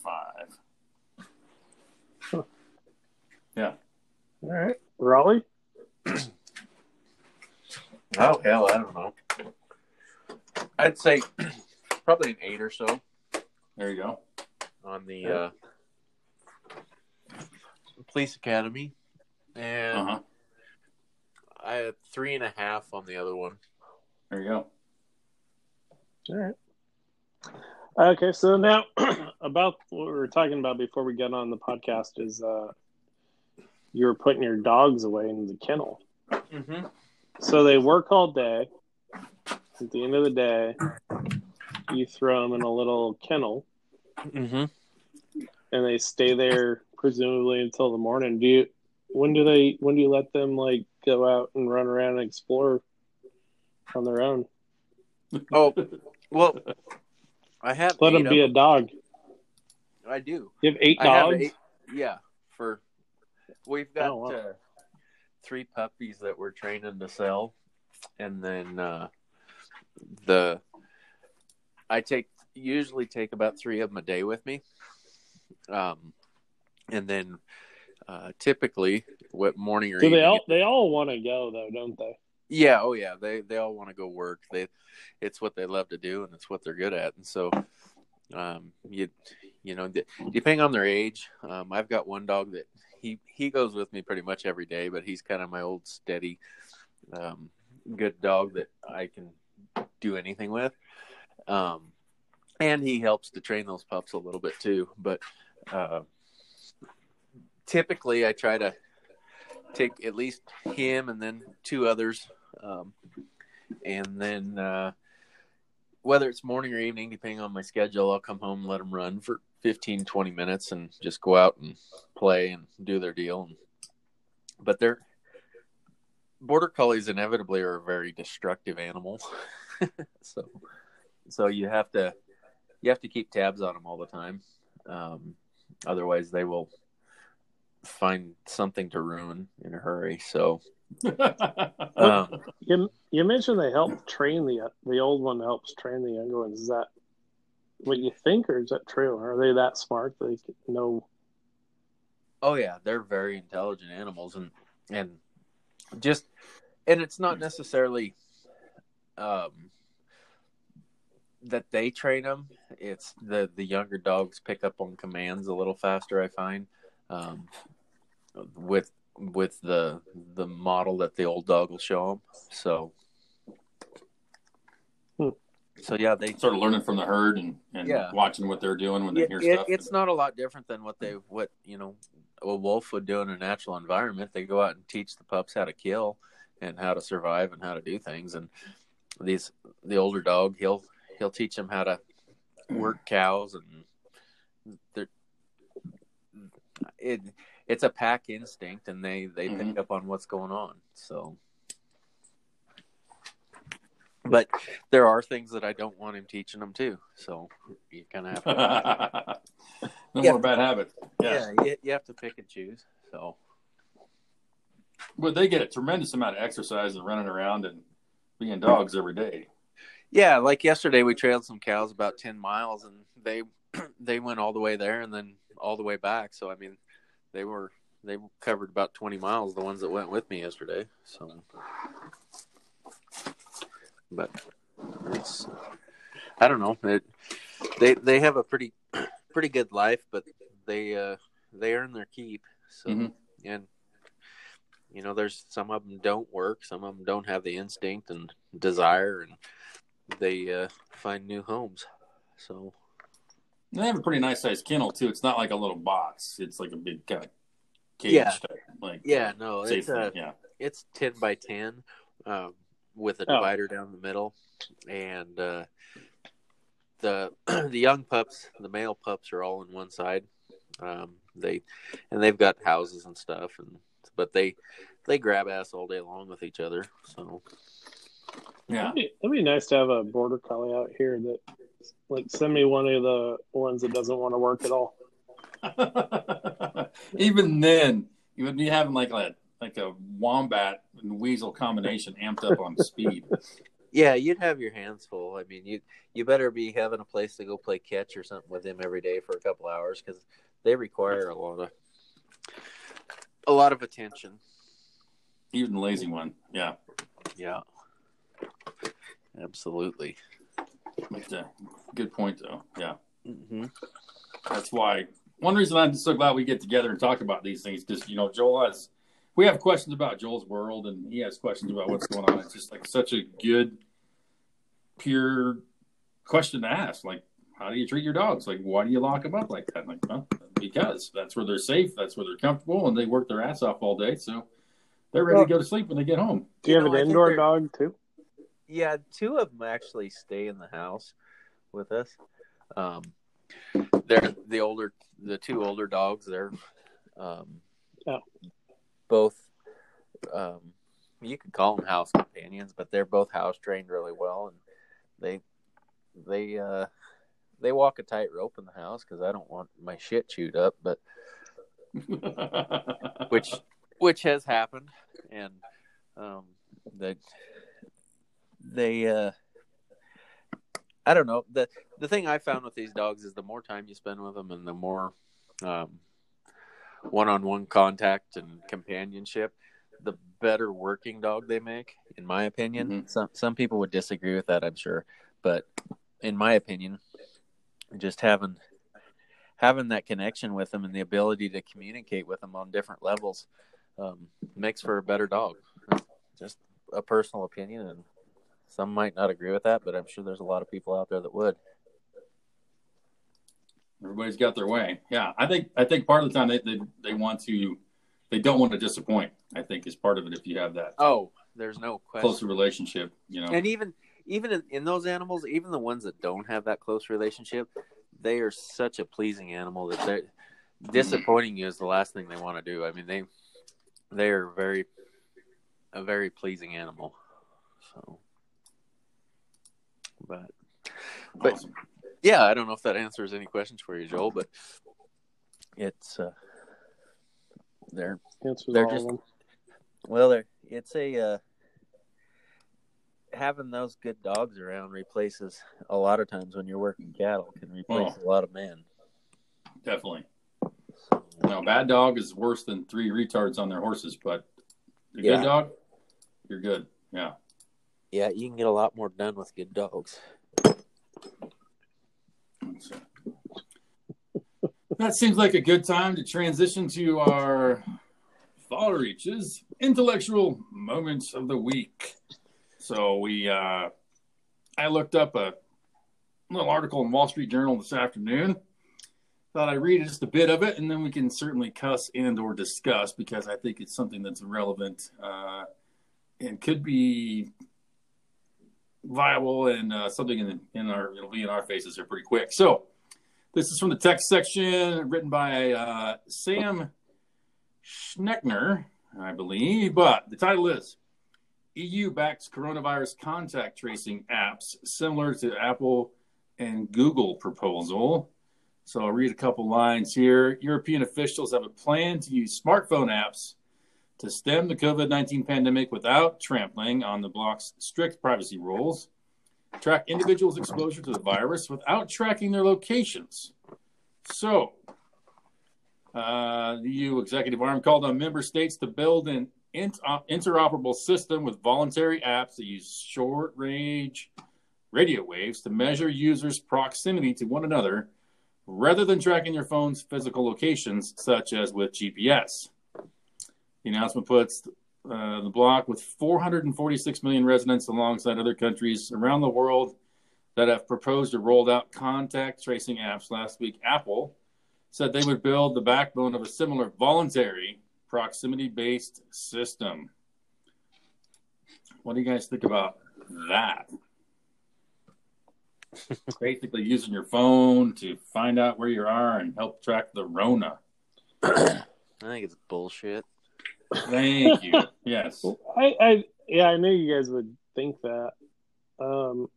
Yeah. All right, Raleigh. Oh hell, I don't know. I'd say probably an eight or so There you go. on the uh, police academy, and Uh huh. I had three and a half on the other one. There you go. All right. Okay, so now about what we were talking about before we got on the podcast is uh, you were putting your dogs away in the kennel. Mm-hmm. So they work all day. At the end of the day, you throw them in a little kennel, Mm-hmm. and they stay there presumably until the morning. Do you? When do they? When do you let them like go out and run around and explore on their own? Oh, well, I have. Let them be a dog. I do. You have eight I have dogs. eight. Yeah, for we've got Oh, wow. uh, three puppies that we're training to sell, and then uh, the I take usually take about three of them a day with me, um, and then uh, typically what morning or Do they all? They all want to go though, don't they? yeah, oh yeah, they they all want to go work. They it's what they love to do and it's what they're good at. And so um you you know, depending on their age, um I've got one dog that he he goes with me pretty much every day, but he's kind of my old steady um good dog that I can do anything with. Um and he helps to train those pups a little bit too, but uh typically I try to take at least him and then two others um, and then uh, whether it's morning or evening depending on my schedule i'll come home let them run for 15 20 minutes and just go out and play and do their deal. But they're border collies inevitably are a very destructive animal. So so you have to you have to keep tabs on them all the time. Um, otherwise they will find something to ruin in a hurry so um, You you mentioned they help train the the old one helps train the younger ones. Is that what you think, or is that true? Are they that smart they know? Oh yeah, they're very intelligent animals, and and just and it's not necessarily um, that they train them. It's the the younger dogs pick up on commands a little faster. I find um, with with the the model that the old dog will show them. So. Hmm. So yeah, they Sort of learning from the herd and, and Yeah. watching what they're doing when they it, hear it- stuff. it's not a lot different than what they what you know a wolf would do in a natural environment. They go out and teach the pups how to kill and how to survive and how to do things. And these the older dog he'll he'll teach them how to work cows and they're it it's a pack instinct and they they pick Mhm. up on what's going on so but there are things that I don't want him teaching them too. So you kind of have to no Yeah. more bad habits. Yeah. yeah, you, you have to pick and choose. So But they get a tremendous amount of exercise and running around and being dogs every day. yeah, like yesterday we trailed some cows about ten miles, and they they went all the way there and then all the way back. So I mean, they were they covered about twenty miles. The ones that went with me yesterday. So, but it's I don't know. It, they they have a pretty pretty good life, but they uh they earn their keep. So Mhm. and you know, there's some of them don't work, some of them don't have the instinct and desire, and they uh, find new homes. So they have a pretty nice sized kennel too. It's not like a little box. It's like a big kind of cage Yeah. type. Like yeah, no, it's safe uh, yeah. it's ten by ten um, with a Oh. divider down the middle, and uh, the the young pups, the male pups, are all on one side. Um, they and they've got houses and stuff, and but they they grab ass all day long with each other. So Yeah. It'd be, it'd be nice to have a border collie out here that, like, send me one of the ones that doesn't want to work at all. Even then, you would be having like a like a wombat and weasel combination amped up on speed. Yeah, you'd have your hands full. I mean, you you better be having a place to go play catch or something with him every day for a couple hours because they require a lot of a lot of attention. Even the lazy one, yeah. Yeah, absolutely. But, uh, good point, though. Yeah, hmm that's why. One reason I'm so glad we get together and talk about these things because you know Joel has. We have questions about Joel's world, and he has questions about what's going on. It's just like such a good, pure question to ask. Like, how do you treat your dogs? Like, why do you lock them up like that? Like, well, because that's where they're safe, that's where they're comfortable, and they work their ass off all day, so they're ready to go to sleep when they get home. Do you, You have know, an think indoor dog too? Yeah, two of them actually stay in the house with us. Um, they're the older, the two older dogs. They're um, Oh. both. Um, you could call them house companions, but they're both house trained really well, and they they uh, they walk a tightrope in the house because I don't want my shit chewed up, but which which has happened, and um, they they uh, I don't know the the thing I found with these dogs is the more time you spend with them and the more um, one-on-one contact and companionship, the better working dog they make, in my opinion. Mhm. Some some people would disagree with that, I'm sure, but in my opinion, just having having that connection with them and the ability to communicate with them on different levels um, makes for a better dog. Just a personal opinion, and some might not agree with that, but I'm sure there's a lot of people out there that would. Everybody's got their way. Yeah, I think I think part of the time they, they they want to they don't want to disappoint. I think is part of it if you have that Oh, there's no question. closer relationship. You know, And even even in, in those animals, even the ones that don't have that close relationship, they are such a pleasing animal that they're disappointing you is the last thing they want to do. I mean, they they are very a very pleasing animal. So, but but awesome. yeah, I don't know if that answers any questions for you, Joel, but it's uh, they're Answers They're just- well, they're it's a uh, having those good dogs around replaces a lot of times when you're working cattle can replace a lot of men. definitely. No, bad dog is worse than three retards on their horses, but a Yeah. good dog, you're good. Yeah. Yeah, you can get a lot more done with good dogs. That seems like a good time to transition to our fall reaches intellectual moments of the week. So we, uh, I looked up a little article in Wall Street Journal this afternoon. Thought I'd read just a bit of it, and then we can certainly cuss and or discuss because I think it's something that's relevant uh, and could be viable and uh, something in, in our it'll be in our faces here pretty quick. So this is from the text section, written by uh, Sam Schechner, I believe. But the title is EU backs coronavirus contact tracing apps similar to Apple and Google proposal. So I'll read a couple lines here. European officials have a plan to use smartphone apps to stem the COVID 19 pandemic without trampling on the bloc's strict privacy rules, track individuals' exposure to the virus without tracking their locations. So, uh, the EU executive arm called on member states to build an uh, interoperable system with voluntary apps that use short range radio waves to measure users' proximity to one another rather than tracking their phone's physical locations, such as with GPS. The announcement puts uh, the bloc with 446 million residents alongside other countries around the world that have proposed or rolled out contact tracing apps last week. Apple said they would build the backbone of a similar voluntary proximity based system. What do you guys think about that? Basically, using your phone to find out where you are and help track the Rona. I think it's bullshit. Thank you. Yes. I, I yeah, I knew you guys would think that. Um,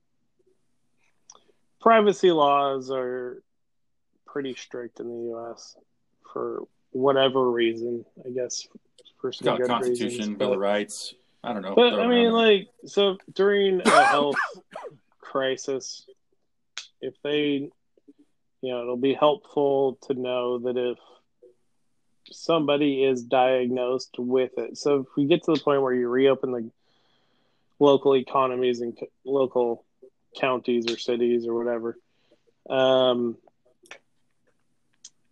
privacy laws are pretty strict in the U.S. for whatever reason. I guess for some got good Constitution, reasons. Bill of Rights. I don't know. But I mean, like, so during a health crisis, if they, you know, it'll be helpful to know that if somebody is diagnosed with it. So if we get to the point where you reopen the local economies and co- local counties or cities or whatever, um,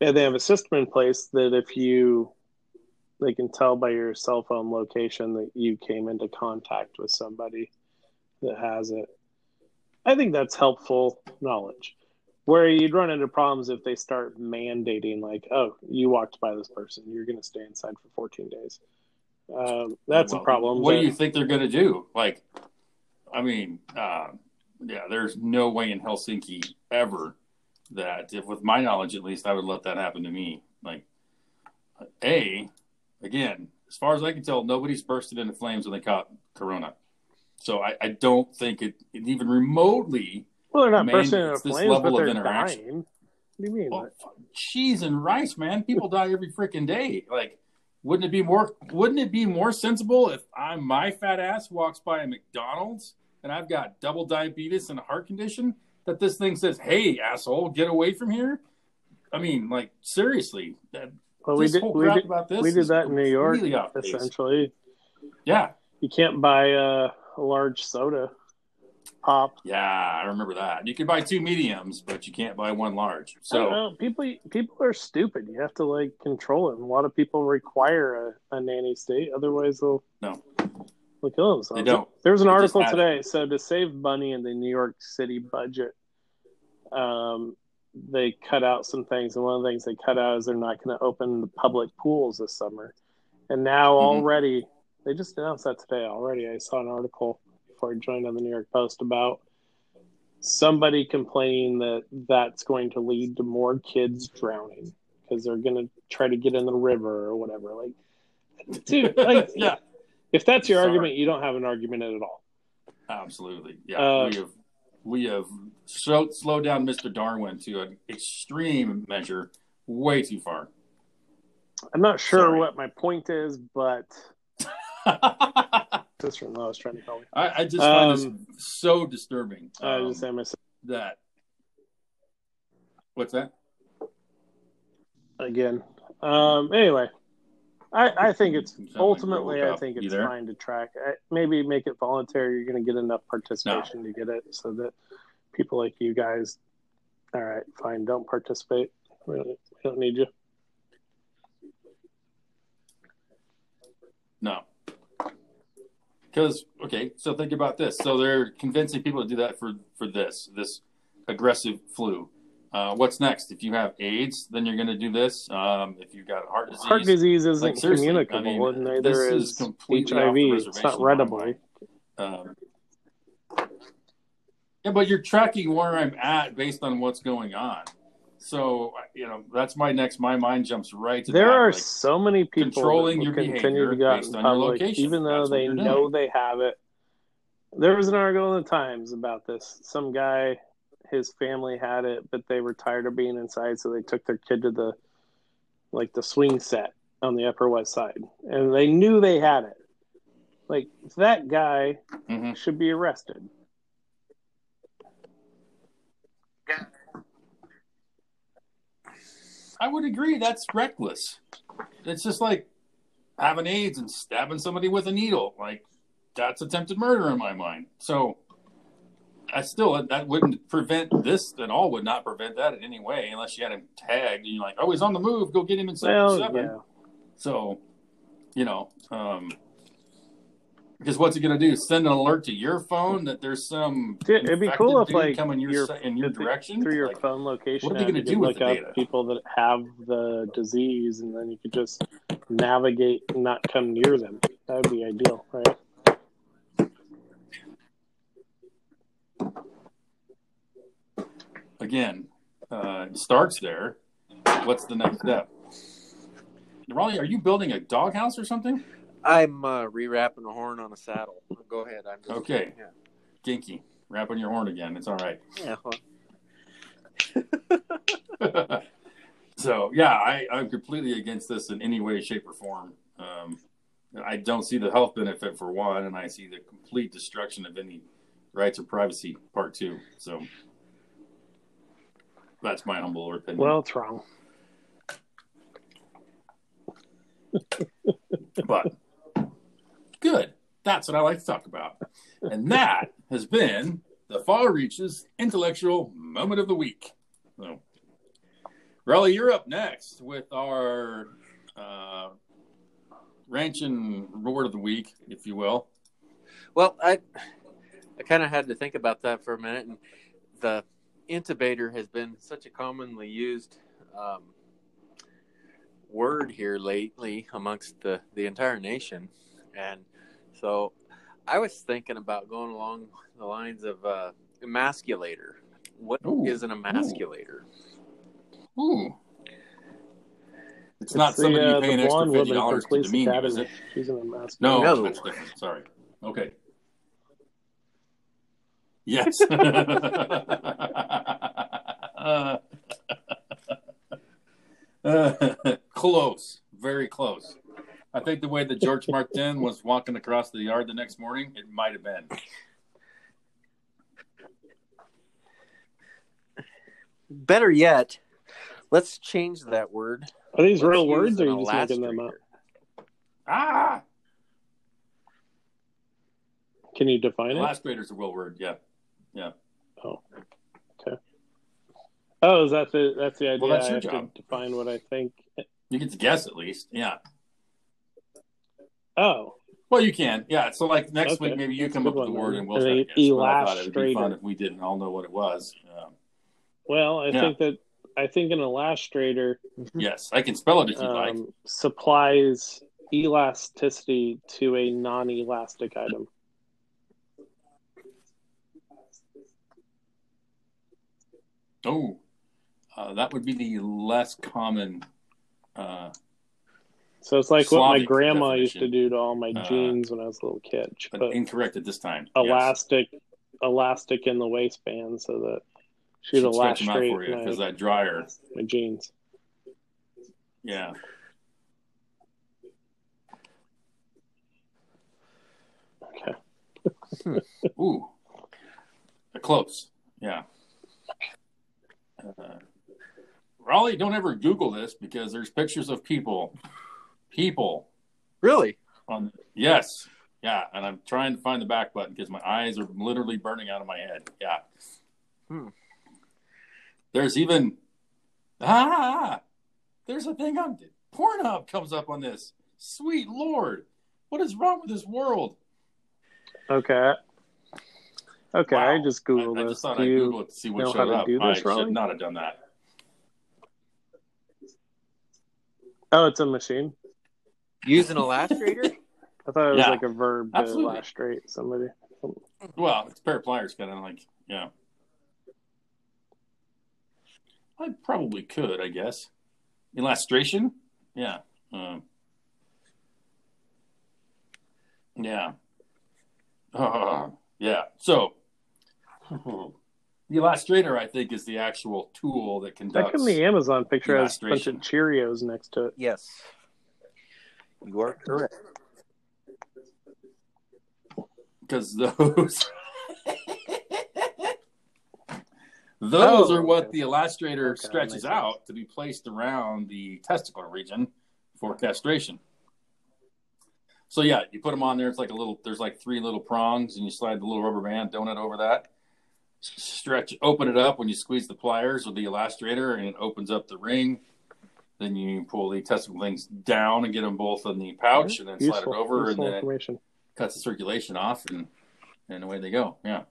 and they have a system in place that if you they can tell by your cell phone location that you came into contact with somebody that has it. I think that's helpful knowledge. Where you'd run into problems if they start mandating, like, oh, you walked by this person, you're going to stay inside for 14 days. Um, that's Well, a problem. What but- do you think they're going to do? Like, I mean, uh, yeah, there's no way in Helsinki ever that, if, with my knowledge at least, I would let that happen to me. Like, a, again, as far as I can tell, nobody's bursted into flames when they caught Corona. So I, I don't think it, it even remotely. Well, they're not bursting into flames, level but of they're interaction. dying. What do you mean? Oh, well, cheese and rice, man. People die every freaking day. Like, wouldn't it be more? Wouldn't it be more sensible if I my fat ass walks by a McDonald's and I've got double diabetes and a heart condition that this thing says, "Hey, asshole, get away from here." I mean, like seriously, that, well, we did, we did, about this we did that in New York, essentially. Yeah, You can't buy a, a large soda pop. yeah, I remember that. You can buy two mediums, but you can't buy one large. So people people are stupid. You have to like control it. And a lot of people require a, a nanny state, otherwise they'll No. they'll kill themselves. They don't. There was an They article today. So to save money in the New York City budget, um, they cut out some things, and one of the things they cut out is they're not going to open the public pools this summer. And now Mhm. already, they just announced that today. Already, I saw an article before I joined on the New York Post about somebody complaining that that's going to lead to more kids drowning because they're going to try to get in the river or whatever. Like, dude, like, yeah, if that's your Sorry. argument, you don't have an argument at all. Absolutely. Yeah. Uh, we have we have so, slowed down Mr. Darwin to an extreme measure, way too far. I'm not sure Sorry. what my point is, but I, sister-in-law was trying to call me. I just find Um, this so disturbing. I um, was just saying myself that. What's that? again. Um, anyway, I, I think it's You ultimately, I think it's there? fine to track. I, maybe make it voluntary. You're going to get enough participation to get it, so that people like you guys, all right, fine, don't participate. We don't, we don't need you. No. Because okay, so think about this. So they're convincing people to do that for for this this aggressive flu. Uh, what's next? If you have AIDS, then you're going to do this. Um, if you've got heart disease, Heart disease isn't Like, communicable, I mean, neither this is is, completely HIV. It's not readable. Um, yeah, but you're tracking where I'm at based on what's going on. So you know that's my next. My mind jumps right to There that. are like, so many people controlling your continue behavior to go based on your public, location. even though they know doing. they have it. There was an article in the Times about this. Some guy, his family had it, but they were tired of being inside, so they took their kid to the like the swing set on the Upper West Side, and they knew they had it. Like that guy Mhm. should be arrested. I would agree. That's reckless. It's just like having AIDS and stabbing somebody with a needle. Like that's attempted murder in my mind. So I still that wouldn't prevent this at all. Would not prevent that in any way unless you had him tagged and you're like, oh, he's on the move. Go get him in seven Well, seven. yeah. So, you know, um, because what's it going to do? Send an alert to your phone that there's some Dude, it'd be cool if like coming your, your- in your direction through your Like, phone location. what are they gonna do with look the people that have the disease, and then you could just navigate and not come near them. That would be ideal, right? again, uh, it starts there. What's the next step? Raleigh, are you building a doghouse or something? I'm uh, rewrapping a horn on a saddle. Go ahead. I'm just, Okay. Yeah. Ginky, wrapping your horn again. It's all right. yeah well, So yeah, I, I'm completely against this in any way, shape, or form. Um, I don't see the health benefit for one, and I see the complete destruction of any rights or privacy part two. So that's my humble opinion. Well, it's wrong. but good. That's what I like to talk about. And that has been the Far Reaches Intellectual Moment of the Week. So, Raleigh, you're up next with our uh, ranch and reward of the week, if you will. Well, I I kind of had to think about that for a minute, and the intubator has been such a commonly used um, word here lately amongst the the entire nation, and so I was thinking about going along the lines of uh, emasculator. What Ooh, is an emasculator? Ooh. It's, It's not the, somebody uh, you pay the an extra blonde fifty woman dollars from to Police demean you, is it? She's an mask. No, No. that's different. Sorry. Okay. Yes. Uh, uh, close. Very close. I think the way that George Martin was walking across the yard the next morning, it might have been. Better yet, let's change that word. Are these Let's real words, or are you just making them up? Ah! Can you define last it? Illustrator's a real word. Yeah. Yeah. Oh, okay. Oh, is that the that's the idea? Well, that's I your have job. to define what I think. You get to guess at least. Yeah. Oh, Well, you can. Yeah. So, like next Okay. week, maybe you That's come up with the word then. and we'll try to guess. But I thought it would be fun if we didn't all know what it was. Um, well, I Yeah. think that I think an elastrator yes, I can spell it if you like. um, supplies elasticity to a non-elastic item. Oh, uh, that would be the less common. Uh, So it's like what my Slavic grandma used to do to all my Uh, jeans when I was a little kid. She put incorrect at this time. Yes. elastic, elastic in the waistband so that she'd Should out elastrate for you because my, that dryer. my jeans. Yeah. Okay. Ooh. Uh, Close. Yeah. Uh, Raleigh, don't ever Google this because there's pictures of people. People Really? on. Yes. Yeah. And I'm trying to find the back button because my eyes are literally burning out of my head. Yeah. Hmm. There's even. Ah! There's a thing on. Pornhub comes up on this. Sweet Lord. What is wrong with this world? Okay. Okay, I just I, googled I this. just thought Do I'd you- Google it to see what showed up. do I should not have done that. Oh, it's a machine. Use an elastrator? I thought it was Yeah, like a verb to absolutely. lastrate somebody. Well, it's a pair of pliers, kind of like, yeah. I probably could, I guess. Illustration? Yeah. Um, yeah. Uh, yeah. So, the elastrator, I think, is the actual tool that That conducts. come the Amazon picture has a bunch of. Cheerios next to it. yes. You are correct. because those those Oh, are what okay. the elastrator Okay, stretches out to be placed around the testicular region for castration. So yeah, you put them on there. It's like a little. There's like three little prongs, and you slide the little rubber band donut over that. Stretch, open it up when you squeeze the pliers with the elastrator, and it opens up the ring. Then you pull the testicle things down and get them both in the pouch, and then slide it Useful, over, and useful then it cuts the circulation off and and away they go. Yeah.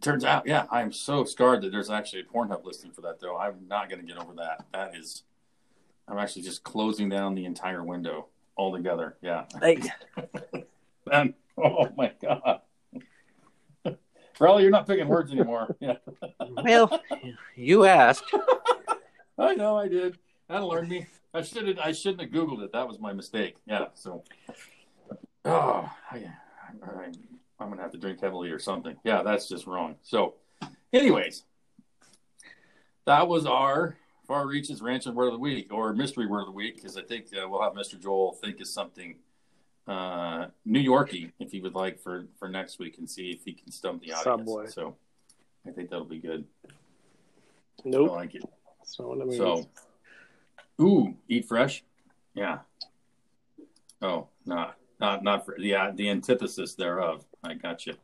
Turns out, yeah, I'm so scarred that there's actually a Pornhub listing for that though. I'm not going to get over that. That is, I'm actually just closing down the entire window altogether. Yeah. Hey, And, oh my god. Raleigh, you're not picking words anymore. Yeah. well, you asked. I know I did. That'll learn me. I should have. I shouldn't have Googled it. That was my mistake. Yeah. So, oh, I, I, I'm gonna have to drink heavily or something. Yeah, that's just wrong. So, anyways, that was our Far Reaches Ranching Word of the Week or Mystery Word of the Week because I think uh, we'll have Mr. Joel think of something uh, New Yorky if he would like for for next week and see if he can stump the audience. Subway. So I think that'll be good. Nope. I like it. That's not what it means. So, ooh, eat fresh. Yeah. Oh, not not not for the uh, the antithesis thereof. I got you.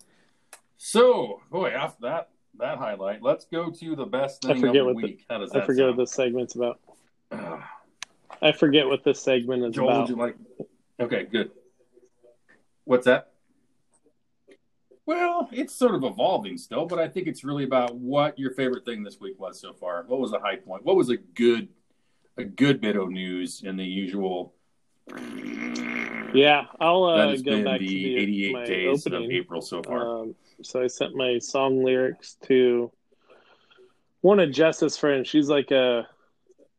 So, boy, after that that highlight, let's go to the best I forget of the what the- How does I that forget what this segment's about. Uh, I forget what this segment is Joel, about. would you like? Okay, good. What's that? Well, it's sort of evolving still, but I think it's really about what your favorite thing this week was so far. What was a high point? What was a good, a good bit of news in the usual? Yeah, I'll uh, go back the to the, 88 my days opening. of April so far. Um, so I sent my song lyrics to one of Jess's friends. She's like a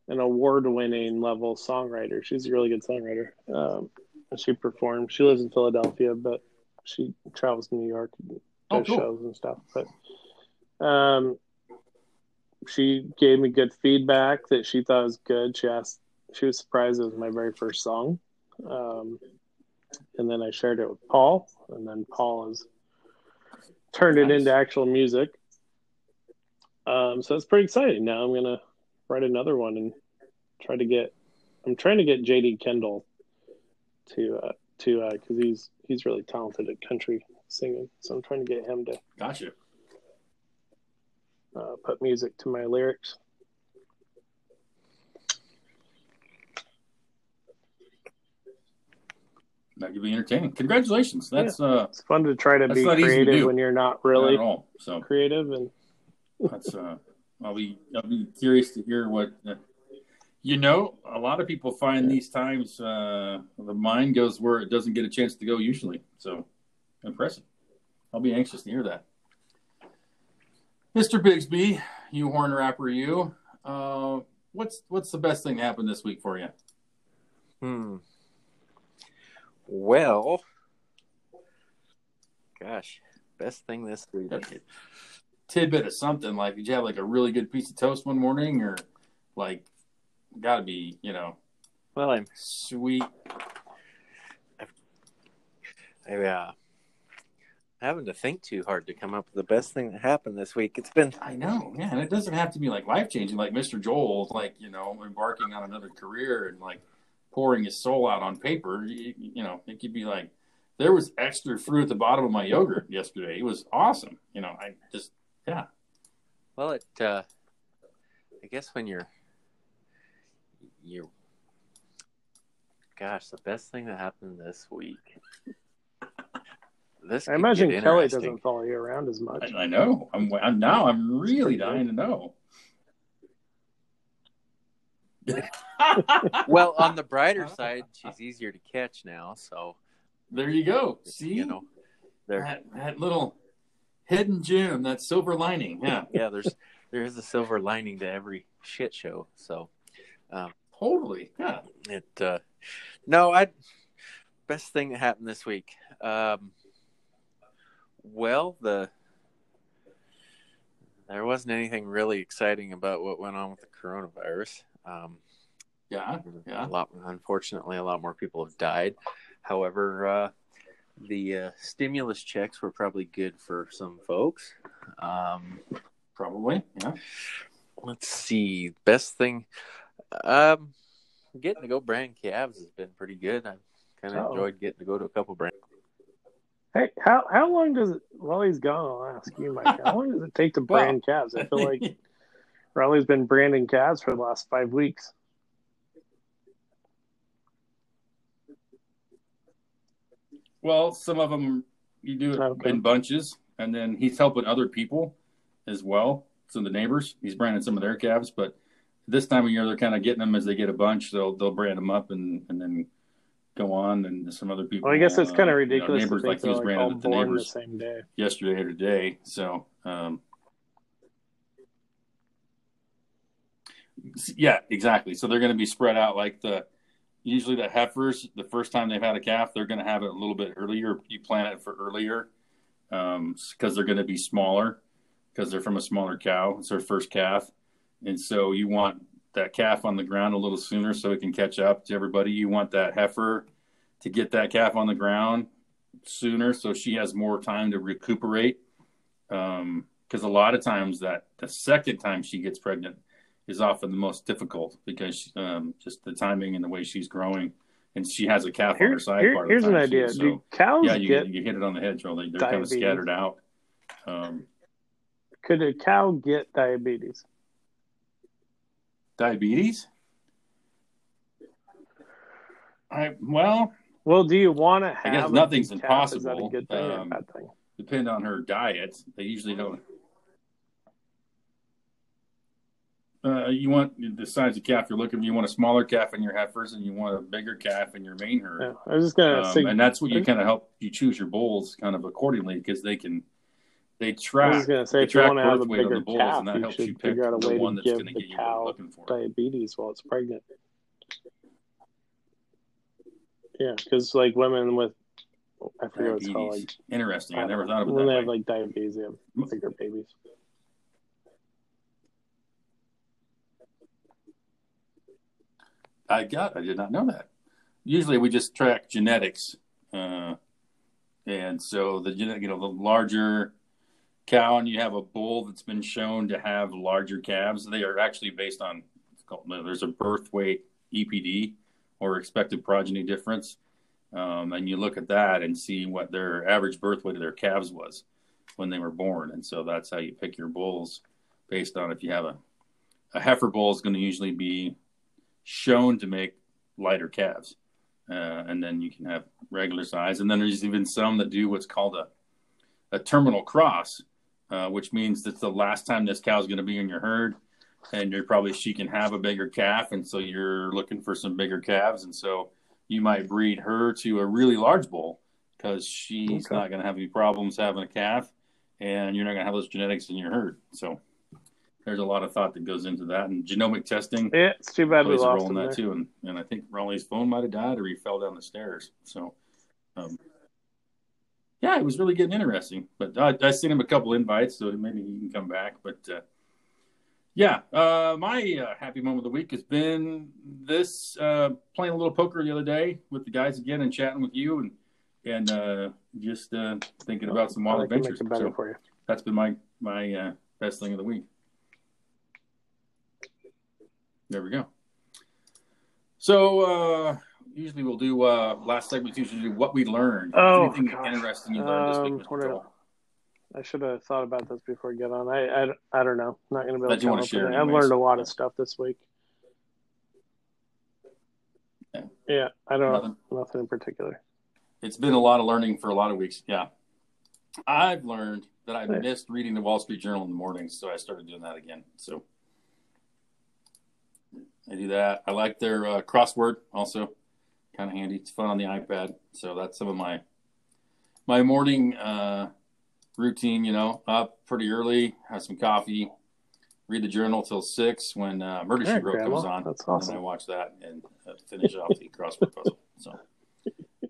an award winning level songwriter. She's a really good songwriter. Um, she performs. She lives in Philadelphia, but she travels to New York, and Oh, does cool. shows and stuff. But um, she gave me good feedback that she thought was good. She asked. She was surprised it was my very first song. Um, and then I shared it with Paul, and then Paul has turned it into actual music. Um, so it's pretty exciting. Now I'm gonna write another one and try to get. I'm trying to get JD Kendall to uh, to because he's he's really talented at country singing. So I'm trying to get him to Gotcha. uh, put music to my lyrics. That could be entertaining. Congratulations. That's uh, It's fun to try to be not easy to creative when you're not not really at all. So creative and that's uh, I'll be I'll be curious to hear what. You know, a lot of people find these times uh, the mind goes where it doesn't get a chance to go usually. So impressive. I'll be anxious to hear that. Mr. Bigsby, you horn rapper, you. Uh, what's what's the best thing that happened this week for you? Hmm. Well, gosh, best thing this week. Tidbit of something like did you have like a really good piece of toast one morning or like got to be you know Well, I'm sweet I, uh, having to think too hard to come up with the best thing that happened this week. It's been I know, yeah, and it doesn't have to be like life changing, like Mr. Joel, like you know, embarking on another career and like pouring his soul out on paper. You, you know, it could be like there was extra fruit at the bottom of my yogurt yesterday. It was awesome. You know, I just yeah, well. It uh, I guess when you're you're gosh, the best thing that happened this week. This I imagine get Kelly doesn't follow you around as much. I, I know. I'm, I'm now. I'm really pretty dying to know. Well, on the brighter side, she's easier to catch now. So there you go. See, you know, there. that, that little hidden gem, that silver lining. Yeah, Yeah, there's there is a silver lining to every shit show. So um, totally. Yeah. it uh no, I best thing that happened this week. Um well, the there wasn't anything really exciting about what went on with the coronavirus. Um Yeah. Yeah. a lot unfortunately a lot more people have died. However, uh the uh, stimulus checks were probably good for some folks. Um Probably. Yeah. let's see best thing um getting to go brand calves has been pretty good i kind of enjoyed getting to go to a couple brand Hey, how how long does it? While he's gone, I'll ask you, Mike. How long does it take to brand calves? I feel like Riley's been branding calves for the last five weeks. Well, some of them you do it Okay. in bunches, and then he's helping other people as well. Some of the neighbors, he's branding some of their calves, but this time of year they're kind of getting them as they get a bunch. They'll they'll brand them up and and then go on, and some other people. Well, I guess it's uh, kind of you know, ridiculous neighbors like he was like the born the neighbors same day. yesterday or today. So, um, yeah, exactly. So they're going to be spread out like the usually the heifers. The first time they've had a calf, they're going to have it a little bit earlier. You plan it for earlier because they're going to be smaller because they're from a smaller cow. It's their first calf, and so you want that calf on the ground a little sooner so it can catch up to everybody. You want that heifer to get that calf on the ground sooner so she has more time to recuperate. Because um, a lot of times that the second time she gets pregnant is often the most difficult because um, just the timing and the way she's growing. And she has a calf Here- on her side. here- part of here's an idea. So, Do cows yeah, you, get you hit it on the head, Joel. They, they're kind of scattered out. Um, could a cow get diabetes? Diabetes? I well, Well, do you want to have? guess nothing's big calf? Is that a impossible. good thing or a Um, bad thing? depend on her diet. They usually don't. Uh, you want the size of calf you're looking for. You want a smaller calf in your heifers, and you want a bigger calf in your main herd. Yeah, I was just gonna Um, say. and that's what you I- kind of help you choose your bulls kind of accordingly because they can they track. I was track gonna say if you want to have a birth weight on bigger bulls, calf, and that you helps should you pick figure out a way to give the get you what you're cow diabetes while it's pregnant. Yeah, because like women with, I forget what it's called. Like, Interesting. I never thought of it when that they way. have like diabetes, they have bigger babies. I got. I did not know that. Usually, we just track genetics, uh, and so the genetic, you know, the larger cow, and you have a bull that's been shown to have larger calves. They are actually based on. There's a birth weight EPD or expected progeny difference, um, and you look at that and see what their average birth weight of their calves was when they were born, and so that's how you pick your bulls based on if you have a a heifer bull is going to usually be shown to make lighter calves. Uh, and then you can have regular size. And then there's even some that do what's called a, a terminal cross, uh, which means that's the last time this cow is going to be in your herd. And you're probably, she can have a bigger calf. And so you're looking for some bigger calves. And so you might breed her to a really large bull because she's Okay. not going to have any problems having a calf. And you're not going to have those genetics in your herd. So there's a lot of thought that goes into that. And genomic testing Yeah, it's too bad we plays a lost role in that there. too. And, and I think Raleigh's phone might have died or he fell down the stairs. So, um, yeah, it was really getting interesting. But I, I sent him a couple invites, so maybe he can come back. But uh, yeah, uh, my uh, happy moment of the week has been this uh, playing a little poker the other day with the guys again and chatting with you and and uh, just uh, thinking about some wild I can make adventures. So for you. that's been my my uh, best thing of the week. There we go. So uh, usually we'll do uh, last segment. we Usually do what we learned. Oh, anything gosh. interesting you learned this Um, week, did- Joel? I should have thought about this before I get on. I I, I don't know. Not going to be able to you wanna share. I've learned a lot of stuff this week. Yeah. Yeah, I don't Nothing? nothing in particular. It's been a lot of learning for a lot of weeks. Yeah, I've learned that I Nice. missed reading the Wall Street Journal in the mornings, so I started doing that again. So I do that. I like their uh, crossword also, kind of handy. It's fun on the iPad. So that's some of my my morning uh, routine. You know, up pretty early, have some coffee, read the journal till six when uh, Murder She Wrote Grandma. comes on. That's And then. I watch that and uh, finish off the crossword puzzle. So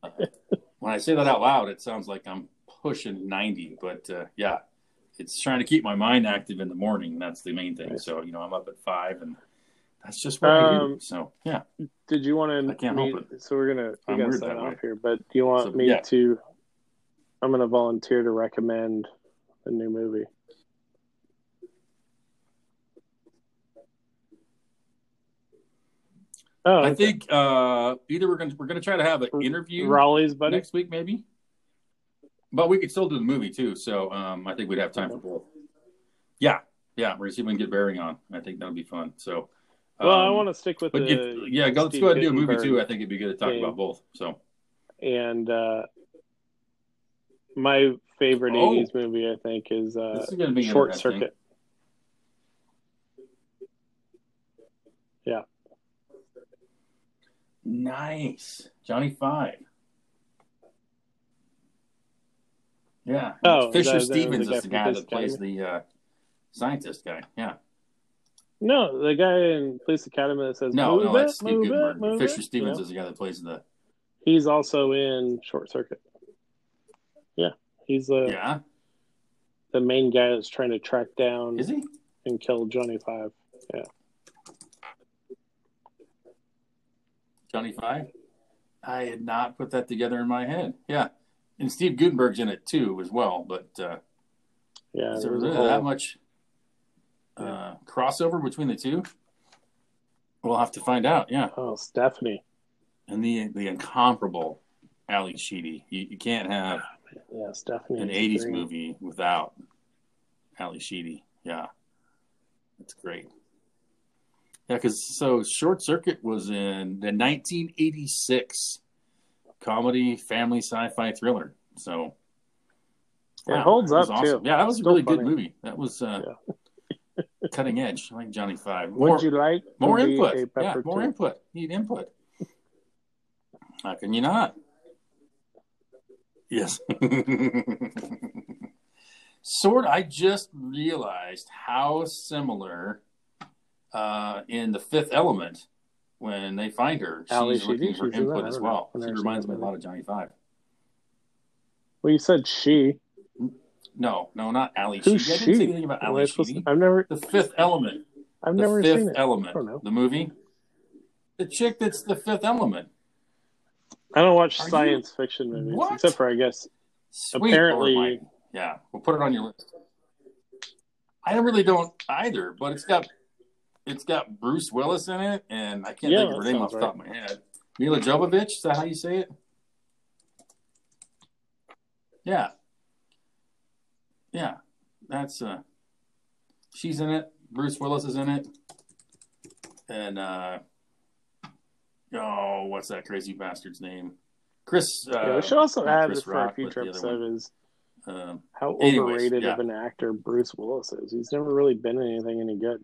uh, when I say that out loud, it sounds like I'm pushing 90, but uh, yeah, it's trying to keep my mind active in the morning. That's the main thing. Nice. So, you know, I'm up at five and that's just what I do. Um, So, yeah. Did you want to? I can't me, help it. So we're gonna we I'm gotta sign that way. off here. But do you want So, me yeah. to? I'm gonna volunteer to recommend a new movie. Oh, I think uh, either we're to we're to try to have an interview Raleigh's buddy. next week, maybe. But we could still do the movie too. So um, I think we'd have time for both. Yeah. Yeah. We're to see if we can get Barry on. I think that'll be fun. So, Well, I um, want to stick with But the yeah, go, let's go ahead and do a movie too. I think it'd be good to talk thing. about both. So, and uh, my favorite Oh. '80s movie, I think, is uh, this is to be Short Circuit. Yeah. Nice, Johnny Five. Yeah, Oh, Fisher is that- is that Stevens is the guy that plays the uh, scientist guy. Yeah, No, the guy in Police Academy that says no, "Move no, that's Steve Guttenberg. Fisher it," Stevens know? is the guy that plays the. He's also in Short Circuit. Yeah, he's the Yeah, the main guy that's trying to track down is he? and kill Johnny Five. Yeah. Johnny Five. I had not put that together in my head. Yeah, and Steve Guttenberg's in it too as well. But uh, Yeah, is there there's a really whole- that much uh, crossover between the two? We'll have to find out. Yeah, Oh, Stephanie. and the the incomparable Ally Sheedy. You, you can't have Yeah, Stephanie. an '80s great. movie without Ally Sheedy. Yeah, that's great. Yeah, because so Short Circuit was in the 1986 comedy family sci-fi thriller. So It holds up, awesome. too. Yeah, that was a Still really good funny. movie. That was uh, cutting edge, like Johnny Five. Would you like more input? Yeah, more too? input. Need input. How can you not? Yes. Sword, I just realized how similar uh, in the fifth element when they find her, Ali she's looking for input as know. well. She reminds me a lot of Johnny Five. Well, you said she. No, no, not Ally Who's Sheedy. I didn't say anything about Ally Sheedy. I've never, The fifth element. I've the never fifth seen it. element. I don't know. The movie. The chick that's the fifth element. I don't watch Are you- science fiction movies, What? except for I guess Sweet Apparently- yeah, we'll put it on your list. I really don't either, but it's got it's got Bruce Willis in it, and I can't Yeah, think of her name off the top of my head. Milla Jovovich, is that how you say it? Yeah, yeah, that's uh, she's in it. Bruce Willis is in it, and uh, oh, what's that crazy bastard's name? Chris. Uh, yeah, we should also add Chris for Rock, a future but the other episode is Um, how Anyways, overrated yeah. of an actor Bruce Willis is. He's never really been in anything any good.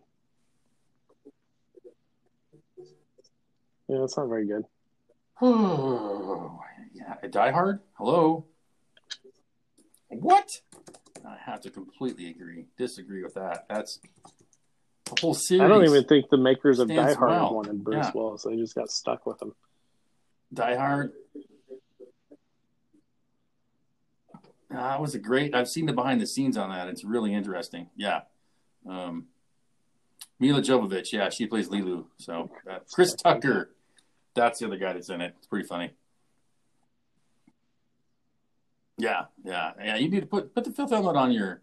Yeah, that's not very good. Oh, yeah, Die Hard. Hello. What? I have to completely agree. Disagree with that. That's the whole series. I don't even think the makers of Die Hard well. wanted Bruce Yeah. Willis. They just got stuck with him. Die Hard. Uh, that was a great. I've seen the behind the scenes on that. It's really interesting. Yeah. Um, Milla Jovovich. Yeah, she plays Leeloo. So uh, Chris Tucker. That's the other guy that's in it. It's pretty funny. Yeah, yeah, yeah. You need to put put the fifth element on your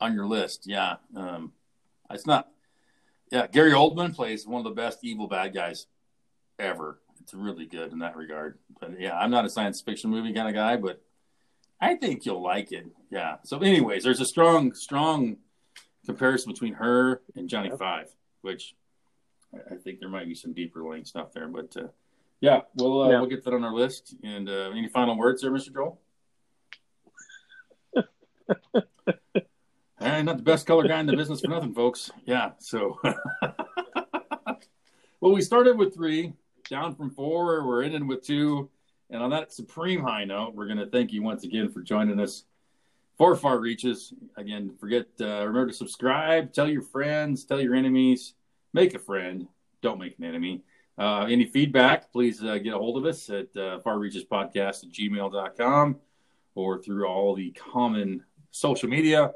on your list. Yeah, um, it's not. Yeah, Gary Oldman plays one of the best evil bad guys ever. It's really good in that regard. But yeah, I'm not a science fiction movie kind of guy, but I think you'll like it. Yeah. So, anyways, there's a strong, strong comparison between her and Johnny Yep. Five, which I- think there might be some deeper laying stuff there. But uh, yeah, we'll uh, Yeah. we'll get that on our list. And uh, any final words there, Mr. Joel? Eh, not the best color guy in the business for nothing, folks. Yeah. So, well, we started with three, down from four. We're ending with two. And on that supreme high note, we're going to thank you once again for joining us for Far Reaches. Again, forget, uh, remember to subscribe, tell your friends, tell your enemies, make a friend, don't make an enemy. Uh, any feedback, please uh, get a hold of us at uh, farreachespodcast at gmail.com or through all the common social media.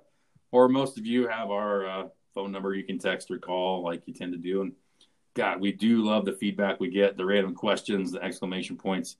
Or most of you have our uh, phone number you can text or call like you tend to do. And God, we do love the feedback we get, the random questions, the exclamation points.